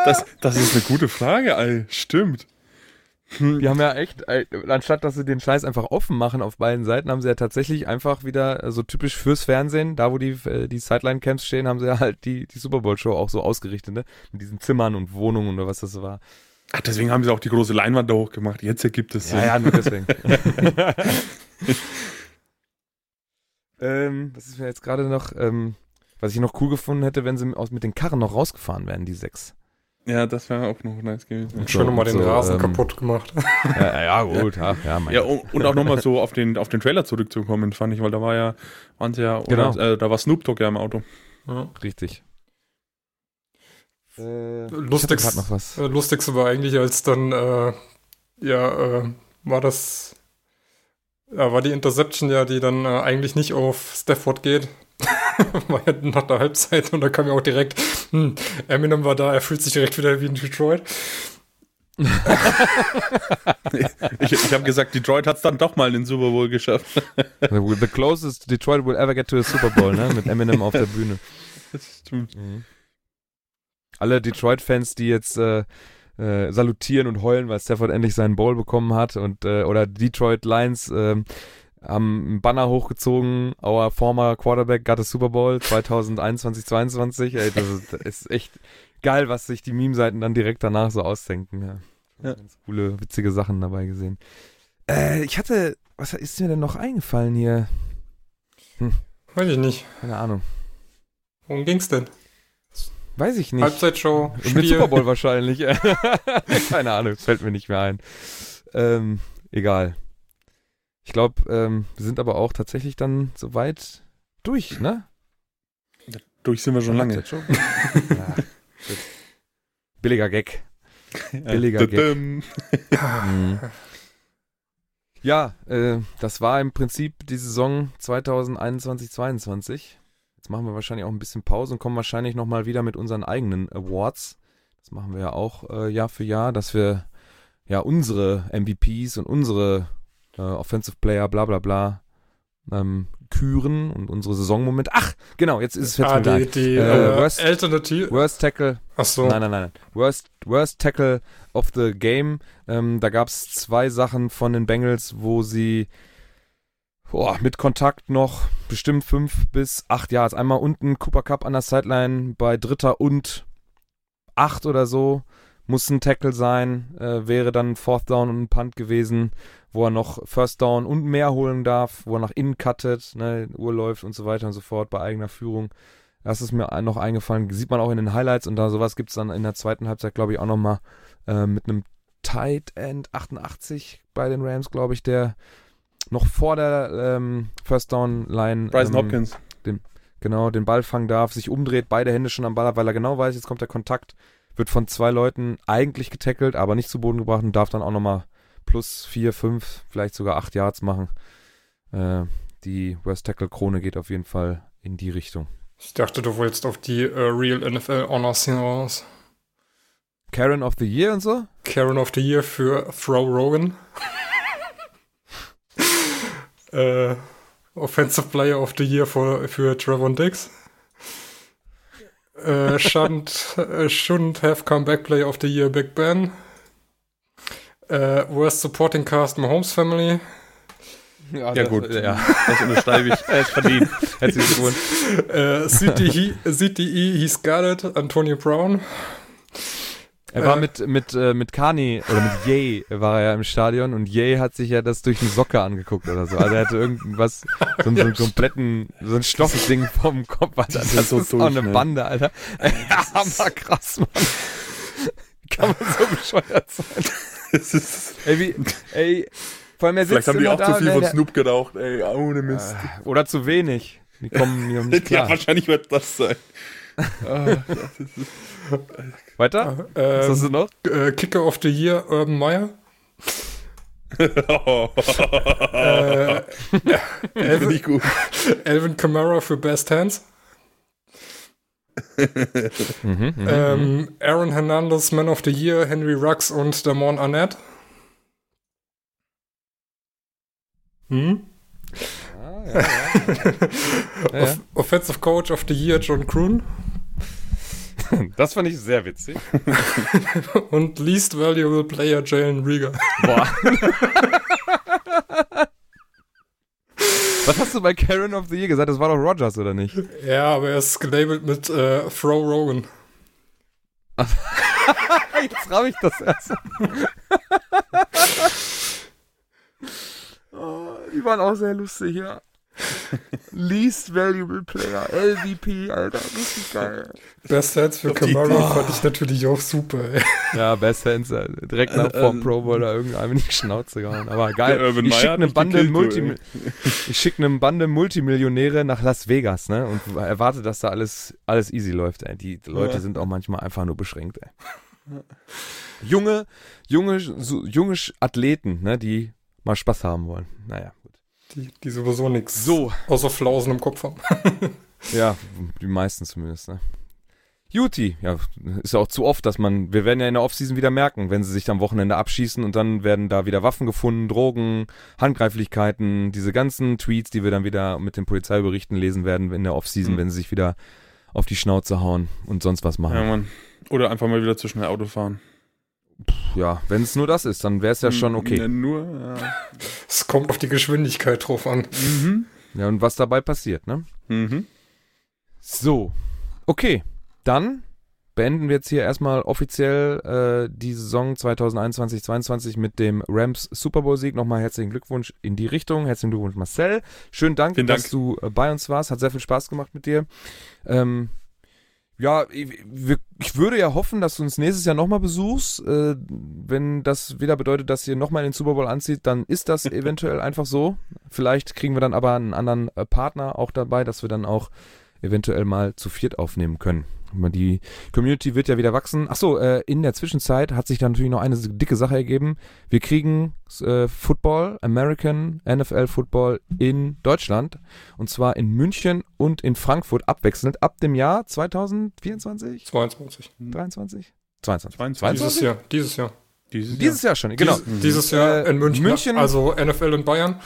Das, das ist eine gute Frage, ey. Stimmt. Die haben ja echt, äh, anstatt dass sie den Scheiß einfach offen machen auf beiden Seiten, haben sie ja tatsächlich einfach wieder äh, so typisch fürs Fernsehen, da wo die, äh, die Sideline-Camps stehen, haben sie ja halt die, die Super Bowl-Show auch so ausgerichtet, ne? Mit diesen Zimmern und Wohnungen oder was das war. Ach, deswegen haben sie auch die große Leinwand da hochgemacht. Jetzt ergibt es Sinn. Ja, ja, nur deswegen. ähm, was ist mir jetzt gerade noch, ähm, was ich noch cool gefunden hätte, wenn sie aus, mit den Karren noch rausgefahren wären, die sechs. Ja, das wäre auch noch nice gewesen. Und schon nochmal den so, Rasen ähm, kaputt gemacht. Ja, ja gut, ja, ja, mein Ja, und, und auch nochmal so auf den, auf den Trailer zurückzukommen, fand ich, weil da war ja, waren sie ja, Genau. oder, äh, da war Snoop Dogg ja im Auto. Ja. richtig. Äh, Lustig, ich hatte grad noch was. äh, lustigste war eigentlich, als dann, äh, ja, äh, war das, ja, war die Interception ja, die dann äh, eigentlich nicht auf Stafford geht. war ja nach der Halbzeit und da kam ja auch direkt, hm, Eminem war da, er fühlt sich direkt wieder wie in Detroit. Ich, ich habe gesagt, Detroit hat es dann doch mal in den Super Bowl geschafft. The, the closest Detroit will ever get to a Super Bowl, ne? Mit Eminem auf der Bühne. Das stimmt. Alle Detroit-Fans, die jetzt äh, äh, salutieren und heulen, weil Stafford endlich seinen Bowl bekommen hat und äh, oder Detroit Lions ähm, haben einen Banner hochgezogen, our former quarterback got a Super Bowl 2021, 22. Ey, das ist, das ist echt geil, was sich die Meme-Seiten dann direkt danach so ausdenken. Ja. Ja. Ganz coole, witzige Sachen dabei gesehen. Äh, ich hatte, was ist mir denn noch eingefallen hier? Weiß ich nicht. Keine Ahnung. Worum ging's denn? Weiß ich nicht. Halbzeitshow, Und Mit Spiel. Super Bowl wahrscheinlich. Keine Ahnung, es fällt mir nicht mehr ein. Ähm, egal. Ich glaube, ähm, wir sind aber auch tatsächlich dann soweit durch, ne? Durch sind wir schon lange. Halbzeitshow. ja. Billiger Gag. Billiger Gag. Mhm. Ja, äh, das war im Prinzip die Saison 2021-22. Jetzt machen wir wahrscheinlich auch ein bisschen Pause und kommen wahrscheinlich nochmal wieder mit unseren eigenen Awards. Das machen wir ja auch äh, Jahr für Jahr, dass wir ja unsere MVPs und unsere äh, Offensive Player, bla bla bla, ähm, küren und unsere Saisonmomente. Ach, genau, jetzt ist es jetzt Ah, die, die Äh, äh, Worst- Alternative. Worst Tackle Achso. Nein, nein, nein. nein. Worst, worst Tackle of the Game. Ähm, da gab es zwei Sachen von den Bengals, wo sie boah, mit Kontakt noch bestimmt fünf bis acht Yards. Einmal unten Cooper Cup an der Sideline bei Dritter und acht oder so. Muss ein Tackle sein. Äh, wäre dann Fourth Down und ein Punt gewesen, wo er noch First Down und mehr holen darf, wo er nach innen cuttet, ne, Uhr läuft und so weiter und so fort bei eigener Führung. Das ist mir noch eingefallen. Sieht man auch in den Highlights und da sowas gibt es dann in der zweiten Halbzeit, glaube ich, auch nochmal äh, mit einem Tight End 88 bei den Rams, glaube ich, der noch vor der ähm, First Down Line Bryson ähm, Hopkins. genau den Ball fangen darf, sich umdreht, beide Hände schon am Ball hat, weil er genau weiß, jetzt kommt der Kontakt, wird von zwei Leuten eigentlich getackelt, aber nicht zu Boden gebracht und darf dann auch nochmal plus vier, fünf, vielleicht sogar acht Yards machen. Äh, die West Tackle Krone geht auf jeden Fall in die Richtung. Ich dachte, du wolltest auf die äh, Real NFL Honors hinaus. Karen of the Year und so? Karen of the Year für Throw Rogan. äh, Offensive Player of the Year für, für Trevor Dix. Äh, shouldn't, äh, shouldn't have comeback player of the year Big Ben. Äh, worst supporting cast Mahomes Family. Ja, Ja, gut. Ja, Das unterschreibe ich. er ist verdient. Herzlichen Glückwunsch. Äh, CTE, CTE, he's got it. Antonio Brown. Er war Äh. mit, mit, äh, mit Kani oder mit Ye war er ja im Stadion und Ye hat sich ja das durch eine Socke angeguckt oder so. Also er hatte irgendwas, so, einen- so einen kompletten, so ein Stoffding vom Kopf. Alter. Sind Das so ist auch durch, eine ne? Bande, Alter. Ja, aber krass, Mann. Kann man so bescheuert sein? Das ist, Ey, wie, ey, vor allem er sitzt vielleicht haben die auch zu viel von Snoop geraucht, ey, ohne Mist. Äh, Oder zu wenig. Die kommen hier nicht ja, klar. wahrscheinlich wird das sein. ah, das ist, Weiter? Äh, Was hast du noch? äh, Kicker of the Year, Urban Meyer. äh, Finde Elvin, ich gut. Elvin Kamara für Best Hands. Mhm, mhm. Ähm, Aaron Hernandez, Man of the Year, Henry Rux und Damon Arnett. Hm? Ah, ja. Ja, ja. Off Offensive Coach of the Year, John Kroon. Das fand ich sehr witzig. Und Least Valuable Player, Jalen Rieger. Boah. Was hast du bei Karen of the Year gesagt? Das war doch Rogers, oder nicht? Ja, aber er ist gelabelt mit äh, Throw Rogan. Jetzt habe ich das erst. oh, die waren auch sehr lustig, ja. Least Valuable Player, LVP, Alter, richtig geil. Best Hands für Kamara fand ich natürlich auch super. Ey. Ja, Best Hands, äh, direkt nach Äh, vorm äh, Pro Bowler irgendeinem in die Schnauze gehauen. Aber geil. Urban Ich schicke eine Bande Multi ich schicke eine Bande Multimillionäre nach Las Vegas, ne? Und erwarte, dass da alles, alles easy läuft, ey. Die Leute Ja. sind auch manchmal einfach nur beschränkt, ey. Junge, junge, so, junge Athleten, ne, die mal Spaß haben wollen. Naja. Die, die sowieso nichts So, außer Flausen im Kopf haben. ja, die meisten zumindest, ne? Juti, ja, ist ja auch zu oft, dass man, wir werden ja in der Offseason wieder merken, wenn sie sich am Wochenende abschießen und dann werden da wieder Waffen gefunden, Drogen, Handgreiflichkeiten, diese ganzen Tweets, die wir dann wieder mit den Polizeiberichten lesen werden in der Offseason, Mhm. wenn sie sich wieder auf die Schnauze hauen und sonst was machen. Ja, Mann. Oder einfach mal wieder zu schnell Auto fahren. Ja, wenn es nur das ist, dann wäre es ja schon Ja, okay. nur, ja. Es kommt auf die Geschwindigkeit drauf an. Mhm. Ja, und was dabei passiert, ne? Mhm. So, okay, dann beenden wir jetzt hier erstmal offiziell äh, die Saison 2021-22 mit dem Rams Super Bowl Sieg. Nochmal herzlichen Glückwunsch in die Richtung. Herzlichen Glückwunsch, Marcel. Schönen Dank, Vielen dass Dank. du äh, bei uns warst. Hat sehr viel Spaß gemacht mit dir. Ähm, ja, ich, würde ja hoffen, dass du uns nächstes Jahr nochmal besuchst. Äh, wenn das wieder bedeutet, dass ihr nochmal den Super Bowl anzieht, dann ist das eventuell einfach so. Vielleicht kriegen wir dann aber einen anderen äh, Partner auch dabei, dass wir dann auch eventuell mal zu viert aufnehmen können. Die Community wird ja wieder wachsen. Achso, äh, in der Zwischenzeit hat sich da natürlich noch eine dicke Sache ergeben. Wir kriegen äh, Football, American NFL Football in Deutschland. Und zwar in München und in Frankfurt abwechselnd ab dem Jahr 2024? 22. 23? 22. 22. Dieses Jahr. Dieses Jahr. Dieses, Dieses Jahr schon, genau. Dies, dieses Jahr Äh, in München, München- Also NFL in Bayern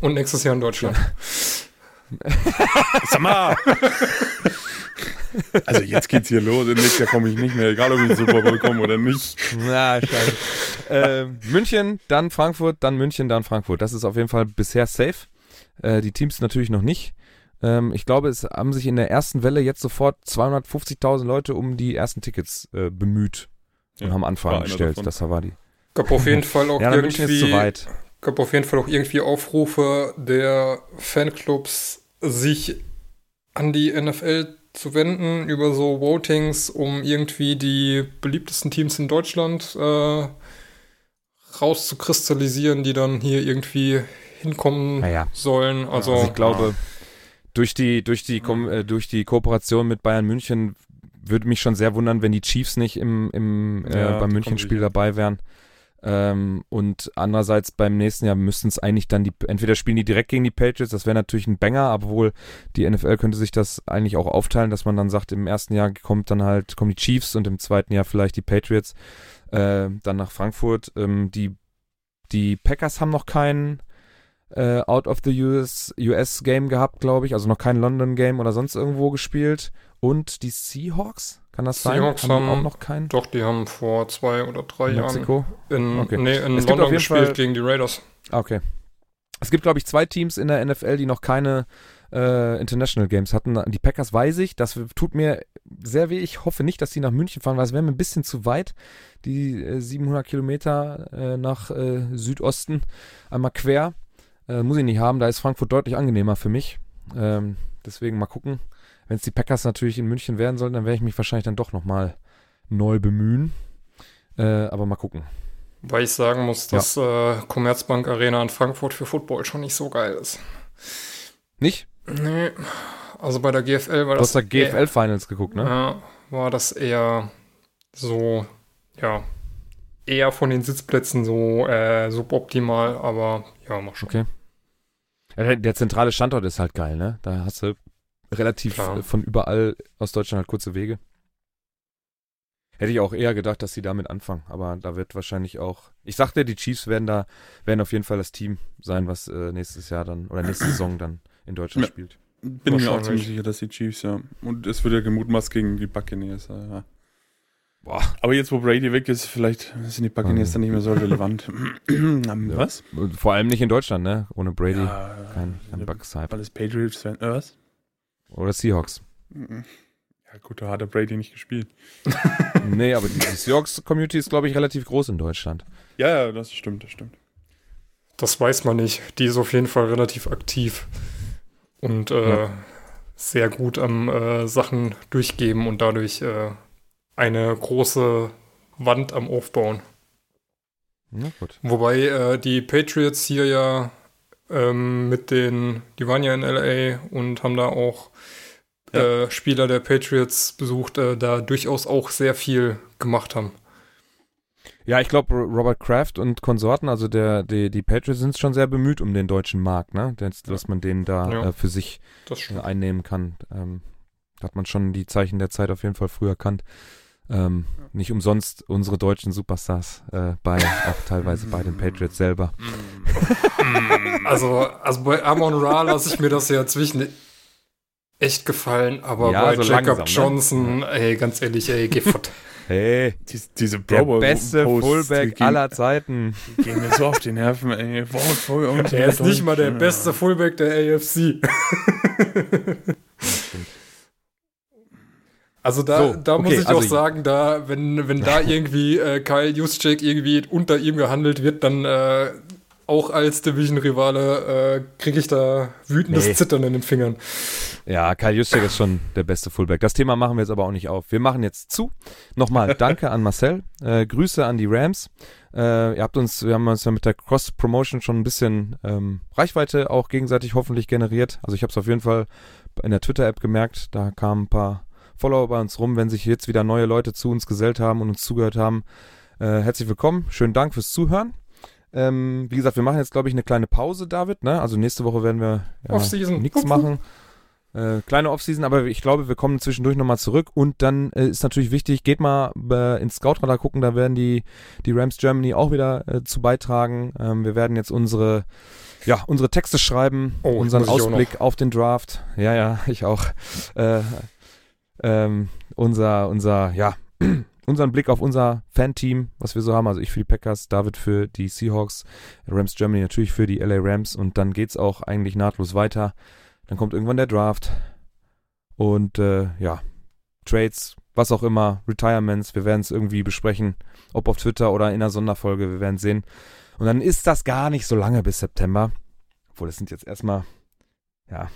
und nächstes Jahr in Deutschland. Sag mal! also jetzt geht's hier los. Nächstes Jahr komme ich nicht mehr, egal ob ich in Super Bowl komme oder nicht. Na, scheiße. ähm, München, dann Frankfurt, dann München, dann Frankfurt. Das ist auf jeden Fall bisher safe. Äh, die Teams natürlich noch nicht. Ähm, ich glaube, es haben sich in der ersten Welle jetzt sofort 250.000 Leute um die ersten Tickets äh, bemüht und Ja, haben Anfragen gestellt. davon. Das war die. Gab auf jeden Fall auch Ja, München ist zu irgendwie, weit. gab auf jeden Fall auch irgendwie Aufrufe der Fanclubs, sich an die NFL zu wenden über so Votings, um irgendwie die beliebtesten Teams in Deutschland äh, rauszukristallisieren, die dann hier irgendwie hinkommen Naja. sollen. Also, Also ich glaube, durch die, durch die, äh, durch die Kooperation mit Bayern München würde mich schon sehr wundern, wenn die Chiefs nicht im, im äh, Ja, beim München-Spiel dabei wären. Ähm, und andererseits beim nächsten Jahr müssten es eigentlich dann die, entweder spielen die direkt gegen die Patriots, das wäre natürlich ein Banger, obwohl die NFL könnte sich das eigentlich auch aufteilen, dass man dann sagt, im ersten Jahr kommt dann halt, kommen die Chiefs und im zweiten Jahr vielleicht die Patriots, äh, dann nach Frankfurt. Ähm, die, die Packers haben noch keinen äh, Out of the US, US Game gehabt, glaube ich, also noch kein London Game oder sonst irgendwo gespielt. Und die Seahawks, kann das Seahawks sein? die haben- auch noch keinen? doch, die haben vor zwei oder drei Mexiko? Jahren in, Okay. nee, in London gespielt Fall- gegen die Raiders. Ah, Okay. Es gibt, glaube ich, zwei Teams in der NFL, die noch keine äh, International Games hatten. Die Packers weiß ich, das tut mir sehr weh. Ich hoffe nicht, dass die nach München fahren, weil es wäre mir ein bisschen zu weit. Die äh, 700 Kilometer äh, nach äh, Südosten einmal quer. Äh, muss ich nicht haben, da ist Frankfurt deutlich angenehmer für mich. Ähm, deswegen mal gucken. Wenn es die Packers natürlich in München werden sollen, dann werde ich mich wahrscheinlich dann doch nochmal neu bemühen. Äh, aber mal gucken. Weil ich sagen muss, dass äh, Commerzbank Arena in Frankfurt für Football schon nicht so geil ist. Nicht? Nee, also bei der GFL war Du hast das da GFL-Finals geguckt, ne? Ja, war das eher so, ja, eher von den Sitzplätzen so äh, suboptimal, aber ja, mach schon. Okay. Ja, der, der zentrale Standort ist halt geil, ne? Da hast du relativ Klar. äh, von überall aus Deutschland halt kurze Wege. Hätte ich auch eher gedacht, dass sie damit anfangen, aber da wird wahrscheinlich auch. Ich sagte, die Chiefs werden da, werden auf jeden Fall das Team sein, was äh, nächstes Jahr dann oder nächste Saison dann in Deutschland Ja. spielt. Bin ich mir auch ziemlich sicher, dass die Chiefs, ja. Und es wird ja gemutmaßt gegen die Buccaneers. Ja. Boah. Aber jetzt, wo Brady weg ist, vielleicht sind die Buccaneers Mhm. dann nicht mehr so relevant. Ähm. Was? Vor allem nicht in Deutschland, ne? Ohne Brady. Ja, kein kein Bucks-Hype. Alles Patriots-Fan. Äh, was? Oder Seahawks. Ja, gut, da hat der Brady nicht gespielt. nee, aber die, die Seahawks-Community ist, glaube ich, relativ groß in Deutschland. Ja, ja, das stimmt, das stimmt. Das weiß man nicht. Die ist auf jeden Fall relativ aktiv und äh, Ja. sehr gut am äh, Sachen durchgeben und dadurch äh, eine große Wand am Aufbauen. Na gut. Wobei äh, die Patriots hier ja ähm, mit den, die waren ja in LA und haben da auch äh, Spieler der Patriots besucht, äh, da durchaus auch sehr viel gemacht haben. Ja, ich glaube, Robert Kraft und Konsorten, also der, die, die Patriots sind schon sehr bemüht um den deutschen Markt, ne? Dass, dass man den da Ja. äh, für sich Das äh, einnehmen kann. Ähm, da hat man schon die Zeichen der Zeit auf jeden Fall früh erkannt. Ähm, nicht umsonst unsere deutschen Superstars äh, bei, auch teilweise bei den Patriots selber. Also, also bei Amon Ra lasse ich mir das ja zwischen echt gefallen, aber Ja, bei so Jacob langsam, ne? Johnson, ey, ganz ehrlich, ey, geh fort. Hey, Diese, diese der beste Posts, Fullback gehen- aller Zeiten. die Gehen mir so auf die Nerven, ey. For uns. Er ist nicht mal der beste Fullback der AFC. Also da, So, da muss okay, ich also auch sagen, da, wenn, wenn da irgendwie äh, Kyle Juszczyk irgendwie unter ihm gehandelt wird, dann äh, auch als Division-Rivale äh, kriege ich da wütendes Nee. Zittern in den Fingern. Ja, Kyle Juszczyk ist schon der beste Fullback. Das Thema machen wir jetzt aber auch nicht auf. Wir machen jetzt zu. Nochmal danke an Marcel. Äh, Grüße an die Rams. Äh, ihr habt uns, wir haben uns ja mit der Cross-Promotion schon ein bisschen ähm, Reichweite auch gegenseitig hoffentlich generiert. Also ich habe es auf jeden Fall in der Twitter-App gemerkt. Da kamen ein paar Follower bei uns rum. Wenn sich jetzt wieder neue Leute zu uns gesellt haben und uns zugehört haben, äh, herzlich willkommen. Schönen Dank fürs Zuhören. Ähm, wie gesagt, wir machen jetzt, glaube ich, eine kleine Pause, David. Ne? Also nächste Woche werden wir ja, nichts machen. Äh, kleine Offseason, aber ich glaube, wir kommen zwischendurch nochmal zurück. Und dann äh, ist natürlich wichtig, geht mal äh, ins Scoutradar gucken, da werden die, die Rams Germany auch wieder äh, zu beitragen. Ähm, wir werden jetzt unsere, ja, unsere Texte schreiben, Oh, unseren Ausblick auf den Draft. Ja, ja, ich auch. Äh, ähm, unser, unser, ja, unseren Blick auf unser Fan-Team, was wir so haben. Also ich für die Packers, David für die Seahawks, Rams Germany natürlich für die LA Rams und dann geht's auch eigentlich nahtlos weiter. Dann kommt irgendwann der Draft und äh, ja, Trades, was auch immer, Retirements, wir werden es irgendwie besprechen, ob auf Twitter oder in einer Sonderfolge, wir werden sehen. Und dann ist das gar nicht so lange bis September. Obwohl, das sind jetzt erstmal, ja,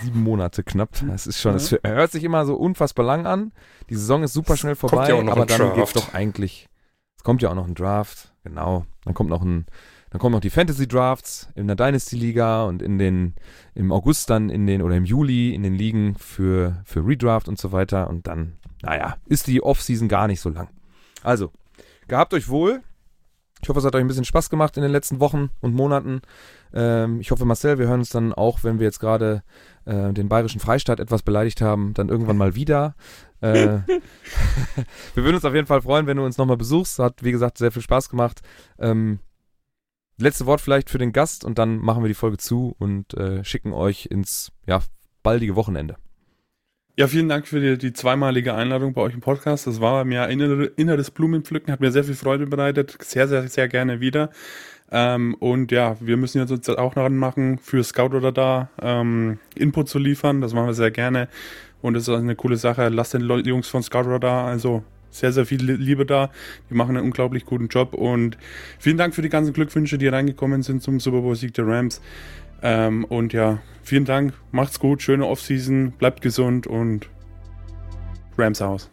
sieben Monate knapp. Das ist schon, es hört sich immer so unfassbar lang an. Die Saison ist super schnell vorbei, ja aber dann geht's doch eigentlich. Es kommt ja auch noch ein Draft, genau. Dann kommt noch ein, dann kommen noch die Fantasy Drafts in der Dynasty Liga und in den, im August dann in den, oder im Juli in den Ligen für, für Redraft und so weiter. Und dann, naja, ist die Offseason gar nicht so lang. Also, gehabt euch wohl. Ich hoffe, es hat euch ein bisschen Spaß gemacht in den letzten Wochen und Monaten. Ähm, ich hoffe, Marcel, wir hören uns dann auch, wenn wir jetzt gerade äh, den bayerischen Freistaat etwas beleidigt haben, dann irgendwann mal wieder. Äh, wir würden uns auf jeden Fall freuen, wenn du uns nochmal besuchst. Hat, wie gesagt, sehr viel Spaß gemacht. Ähm, letzte Wort vielleicht für den Gast und dann machen wir die Folge zu und äh, schicken euch ins ja, baldige Wochenende. Ja, vielen Dank für die, die zweimalige Einladung bei euch im Podcast. Das war mir ein innere, inneres Blumenpflücken, hat mir sehr viel Freude bereitet. Sehr, sehr, sehr gerne wieder. Ähm, und ja, wir müssen jetzt uns auch daran machen, für Scout oder da ähm, Input zu liefern. Das machen wir sehr gerne. Und das ist eine coole Sache. Lasst den Jungs von Scout oder da also sehr, sehr viel Liebe da. Die machen einen unglaublich guten Job. Und vielen Dank für die ganzen Glückwünsche, die reingekommen sind zum Super Bowl-Sieg der Rams. Ähm, und ja, vielen Dank. Macht's gut. Schöne Offseason. Bleibt gesund und Rams aus.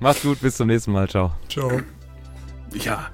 Macht's gut, bis zum nächsten Mal. Ciao. Ciao. Ja.